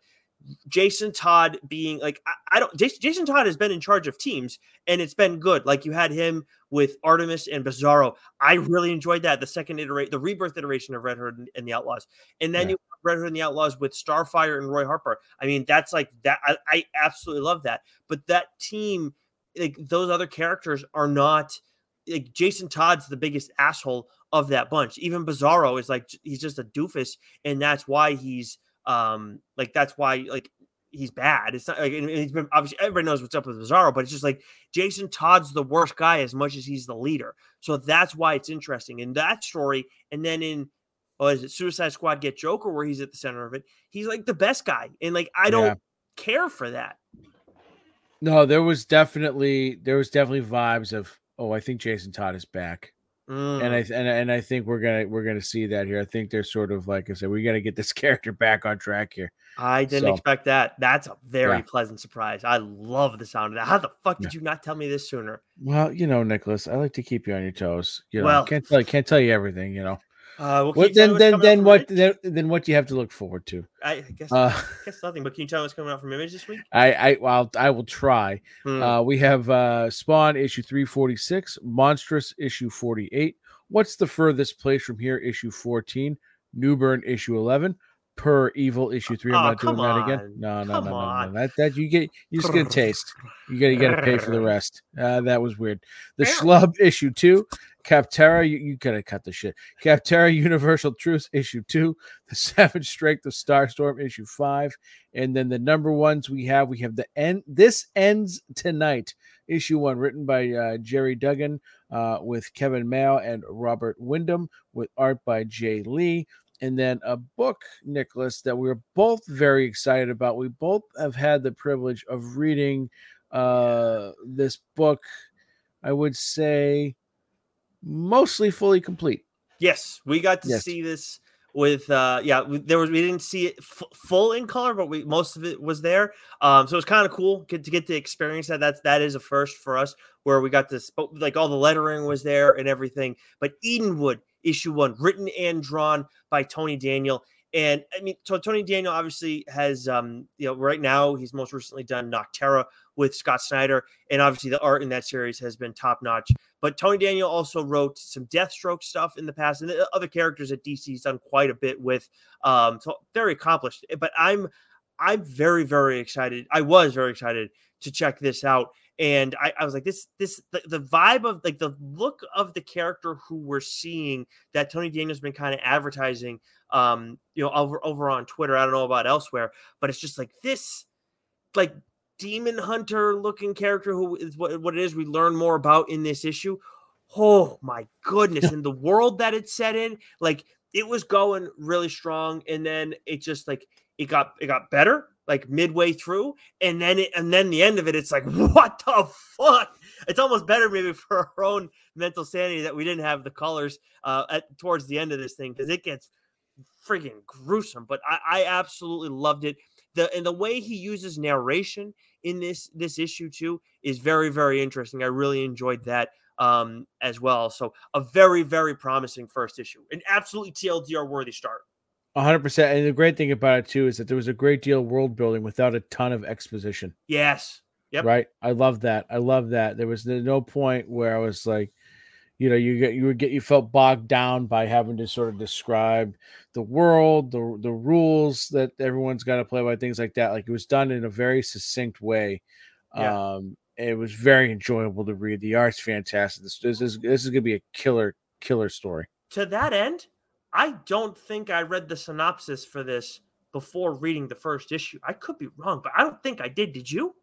Jason Todd being like I, I, don't Jason Todd has been in charge of teams and it's been good. Like you had him with Artemis and Bizarro. I really enjoyed that. The second iteration, the rebirth iteration of Red Hood and, the Outlaws, and then yeah. you Red Hood and the Outlaws with Starfire and Roy Harper. I mean, that's like that. I, I absolutely love that. But that team, like those other characters, are not like Jason Todd's the biggest asshole of that bunch. Even Bizarro is like he's just a doofus, and that's why he's um, like that's why like he's bad. It's not like he's been obviously everybody knows what's up with Bizarro, but it's just like Jason Todd's the worst guy as much as he's the leader. So that's why it's interesting in that story. And then in oh, is it Suicide Squad Get Joker where he's at the center of it? He's like the best guy, and like I don't yeah. care for that. No, there was definitely there was definitely vibes of oh, I think Jason Todd is back. Mm. And I and, and I think we're gonna we're gonna see that here. I think they're sort of like I said, we got to get this character back on track here. I didn't so, expect that. That's a very yeah. pleasant surprise. I love the sound of that. How the fuck did yeah. you not tell me this sooner? Well, you know, Nicholas, I like to keep you on your toes. You know, well, can't tell can't tell you everything. You know. Uh, well, then, then, then what? Then, then, what do you have to look forward to? I guess, uh, I guess nothing. But can you tell me what's coming out from Image this week? I, I, well, I will try. Hmm. Uh, we have uh, Spawn issue three forty six, Monstress issue forty eight, What's the furthest place from here? Issue 14, Newburn issue 11, per evil issue three. I'm oh, not doing that on. again. No, no, no, no, no. That that you get you just get a taste. You got you got to pay for the rest. Uh, that was weird. The Schlub issue two, Kaptara. You, you gotta cut the shit. Kaptara Universal Truth issue two, the Seventh Strength of Starstorm issue five, and then the number ones we have we have the end. This ends tonight. Issue one, written by uh, Gerry Duggan, uh, with Kevin Mao and Robert Wyndham, with art by Jay Lee. And then a book, Nicholas, that we are both very excited about. We both have had the privilege of reading uh, this book, I would say, mostly fully complete. Yes, we got to yes. see this with uh yeah there was we didn't see it f- full in color but we most of it was there um so it was kind of cool get to get to experience that that's that is a first for us where we got this like all the lettering was there and everything but edenwood issue one written and drawn by tony daniel and I mean, so Tony Daniel obviously has, um, you know, right now he's most recently done Nocterra, with Scott Snyder, and obviously the art in that series has been top notch. But Tony Daniel also wrote some Deathstroke stuff in the past, and other characters that DC's done quite a bit with. Um, so very accomplished. But I'm I'm very very excited. I was very excited to check this out and I, I was like this this the, the, vibe of like the look of the character who we're seeing that tony daniel's been kind of advertising um you know over over on twitter i don't know about elsewhere but it's just like this like demon hunter looking character who is what, what it is we learn more about in this issue oh my goodness in the world that it's set in like it was going really strong and then it just like it got it got better like midway through, and then it, and then the end of it, it's like what the fuck? It's almost better maybe for our own mental sanity that we didn't have the colors uh, at towards the end of this thing because it gets freaking gruesome. But I, I absolutely loved it. The and the way he uses narration in this this issue too is very very interesting. I really enjoyed that um as well. So a very very promising first issue, an absolutely TLDR worthy start hundred percent. And the great thing about it too is that there was a great deal of world building without a ton of exposition. Yes. Yep. Right. I love that. I love that. There was no point where I was like, you know, you get you would get you felt bogged down by having to sort of describe the world, the the rules that everyone's got to play by, things like that. Like it was done in a very succinct way. Yeah. Um, it was very enjoyable to read. The art's fantastic. This, this is this is gonna be a killer killer story. To that end, I don't think I read the synopsis for this before reading the first issue. I could be wrong, but I don't think I did. Did you?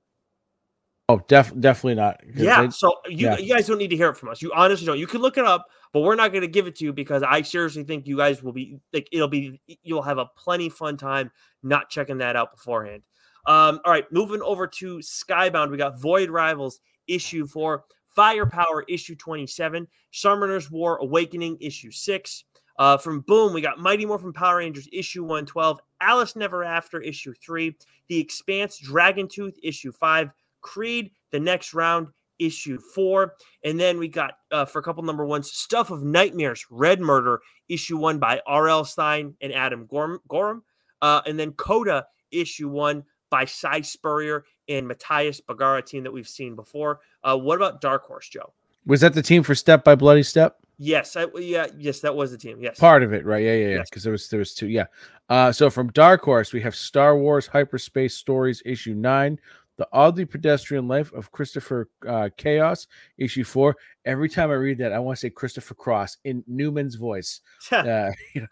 Oh, def- definitely not. Yeah. They, so you, yeah. you guys don't need to hear it from us. You honestly don't. You can look it up, but we're not going to give it to you because I seriously think you guys will be like it'll be you'll have a plenty fun time not checking that out beforehand. Um, all right, moving over to Skybound, we got Void Rivals issue four, Firepower issue twenty seven, Summoner's War Awakening issue six. Uh, from Boom, we got Mighty Morphin Power Rangers issue 112, Alice Never After issue 3, The Expanse Dragon Tooth issue 5, Creed The Next Round issue 4, and then we got uh, for a couple number ones Stuff of Nightmares Red Murder issue 1 by R.L. Stine and Adam Gorham, uh, and then Coda issue 1 by Si Spurrier and Matías Bergara team that we've seen before. Uh, what about Dark Horse, Joe? Was that the team for Step by Bloody Step? Yes, I, yeah, yes, that was the team. Yes, part of it, right? Yeah, yeah, yeah. Because yes. there was there was two. Yeah. Uh, so from Dark Horse, we have Star Wars Hyperspace Stories issue nine, The Oddly Pedestrian Life of Christopher uh, Chaos issue four. Every time I read that, I want to say Christopher Cross in Newman's voice, uh, you know,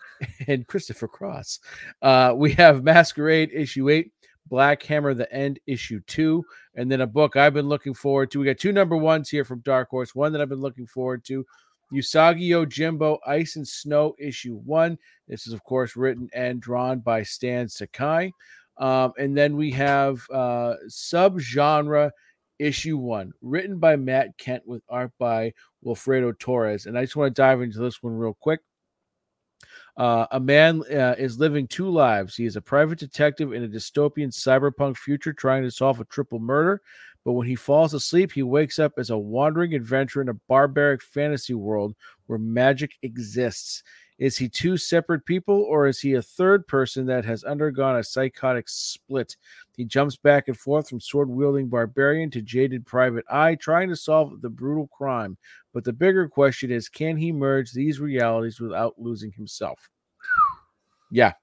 and Christopher Cross. Uh, we have Masquerade issue eight. Black Hammer the End issue two, and then a book I've been looking forward to. We got two number ones here from Dark Horse. One that I've been looking forward to, Usagi Yojimbo Ice and Snow issue one. This is, of course, written and drawn by Stan Sakai. Um, and then we have uh, subgenre issue one, written by Matt Kindt with art by Wilfredo Torres. And I just want to dive into this one real quick. Uh, a man uh, is living two lives. He is a private detective in a dystopian cyberpunk future trying to solve a triple murder. But when he falls asleep, he wakes up as a wandering adventurer in a barbaric fantasy world where magic exists. Is he two separate people, or is he a third person that has undergone a psychotic split? He jumps back and forth from sword wielding barbarian to jaded private eye, trying to solve the brutal crime. But the bigger question is can he merge these realities without losing himself? Yeah,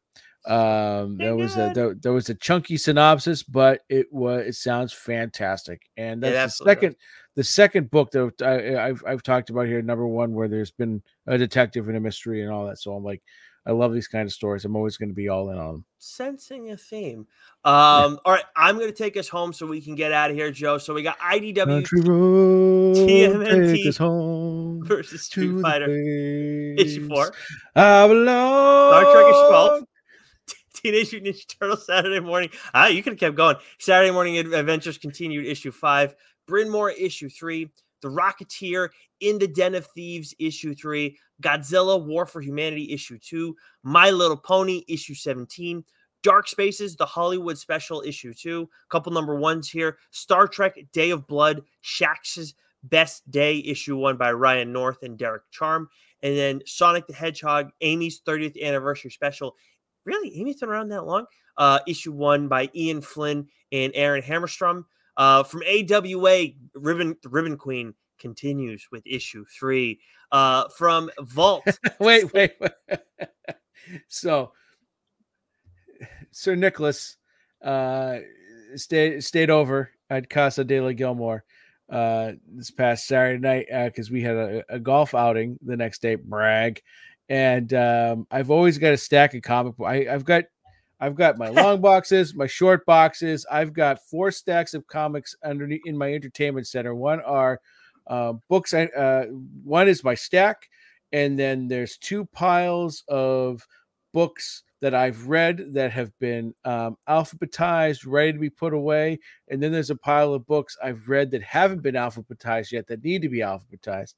um, there was a there, there, was a chunky synopsis, but it was it sounds fantastic, and that's yeah, the second the second book that I, have I've talked about here, number one, where there's been a detective and a mystery and all that. So I'm like, I love these kind of stories. I'm always going to be all in on them. Sensing a theme. Um, yeah. all right, I'm going to take us home so we can get out of here, Joe. So we got IDW Country Road, TMNT take us home versus Street Fighter issue four. I belong. Star Trek issue 12. Teenage Mutant Ninja Turtles Saturday morning. Ah, you could have kept going. Saturday morning adventures continued issue five. Bryn Mawr issue three. The Rocketeer in the Den of Thieves issue three. Godzilla War for Humanity issue two. My Little Pony issue 17. Dark Spaces, the Hollywood special issue two. Couple number ones here. Star Trek Day of Blood, Shax's Best Day issue one by Ryan North and Derek Charm. And then Sonic the Hedgehog, Amy's 30th anniversary special really Amy's been around that long. Uh, issue one by Ian Flynn and Aaron Hammerstrom. Uh, from AWA, Ribbon Ribbon Queen continues with issue three. Uh, from Vault. wait, wait, wait. so, Sir Nicholas uh, stayed stayed over at Casa de la Gilmore uh, this past Saturday night because uh, we had a, a, golf outing the next day. Brag, and um, I've always got a stack of comic book. I, I've got I've got my long boxes, my short boxes. I've got four stacks of comics underneath in my entertainment center. One are uh, books. I, uh, one is my stack, and then there's two piles of books that I've read that have been um, alphabetized, ready to be put away. And then there's a pile of books I've read that haven't been alphabetized yet that need to be alphabetized.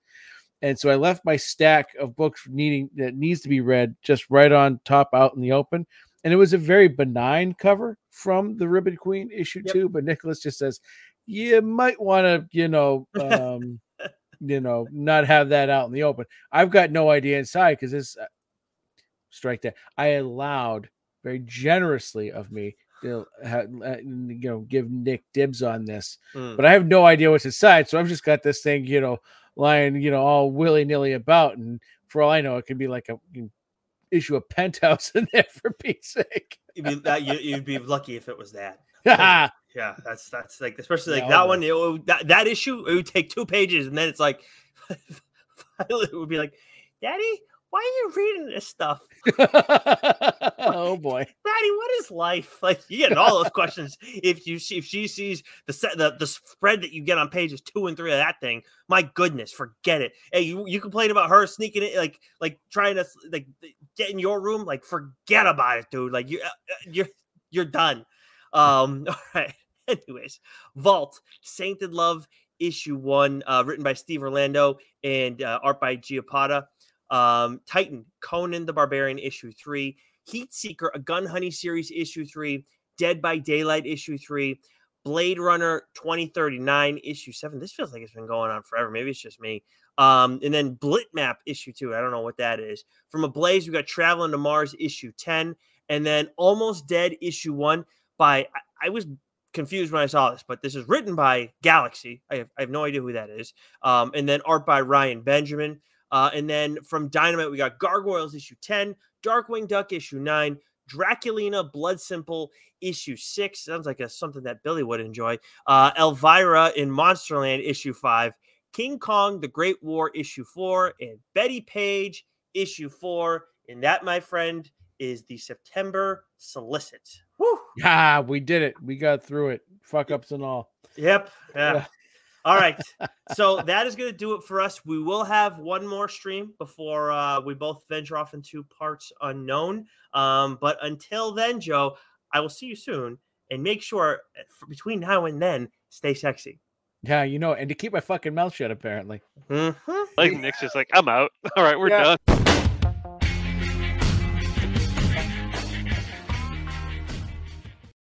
And so I left my stack of books needing that needs to be read just right on top out in the open. And it was a very benign cover from the Ribbon Queen issue yep. two. But Nicholas just says, you might want to, you know, um, you know, not have that out in the open. I've got no idea inside because this uh, strike that I allowed very generously of me to uh, you know give Nick dibs on this, mm. but I have no idea what's inside. So I've just got this thing, you know, lying, you know, all willy nilly about, and for all I know, it could be like a issue a penthouse in there for Pete's sake. you'd, be, that, you, would be lucky if it was that. yeah, that's that's like especially like that one. It, that that issue it would take two pages, and then it's like it would be like, Daddy, why are you reading this stuff? oh boy, Daddy, what is life? Like you get all those questions if you see if she sees the set the, the spread that you get on pages two and three of that thing. My goodness, forget it. Hey, you, you complain about her sneaking it, like like trying to like get in your room. Like forget about it, dude. Like you uh, uh, you're you're done. Um, all right. Anyways, Vault Sainted Love issue one, uh, written by Steve Orlando and uh, art by Giapata. Um, Titan, Conan the Barbarian, issue three. Heat Seeker, a Gun Honey series, issue three. Dead by Daylight, issue three. Blade Runner 2039, issue seven. This feels like it's been going on forever. Maybe it's just me. Um, and then Blit Map issue two. I don't know what that is. From Ablaze, we got Traveling to Mars, issue 10. And then Almost Dead, issue one by, I, I was confused when I saw this, but this is written by Galaxy. I have, I have no idea who that is. Um, and then art by Ryan Benjamin. Uh, and then from Dynamite, we got Gargoyles issue 10, Darkwing Duck issue 9, Draculina Blood Simple issue 6. Sounds like a, something that Billy would enjoy. Uh, Elvira in Monsterland issue 5, King Kong The Great War issue 4, and Bettie Page issue 4. And that, my friend, is the September solicit. Woo! Yeah, we did it. We got through it. Fuck ups and all. Yep. Yeah. All right. So that is going to do it for us. We will have one more stream before uh, we both venture off into parts unknown. Um, but until then, Joe, I will see you soon. And make sure uh, between now and then, stay sexy. Yeah, you know, and to keep my fucking mouth shut, apparently. Mm-hmm. Like Nick's just like, I'm out. All right, we're yeah. done.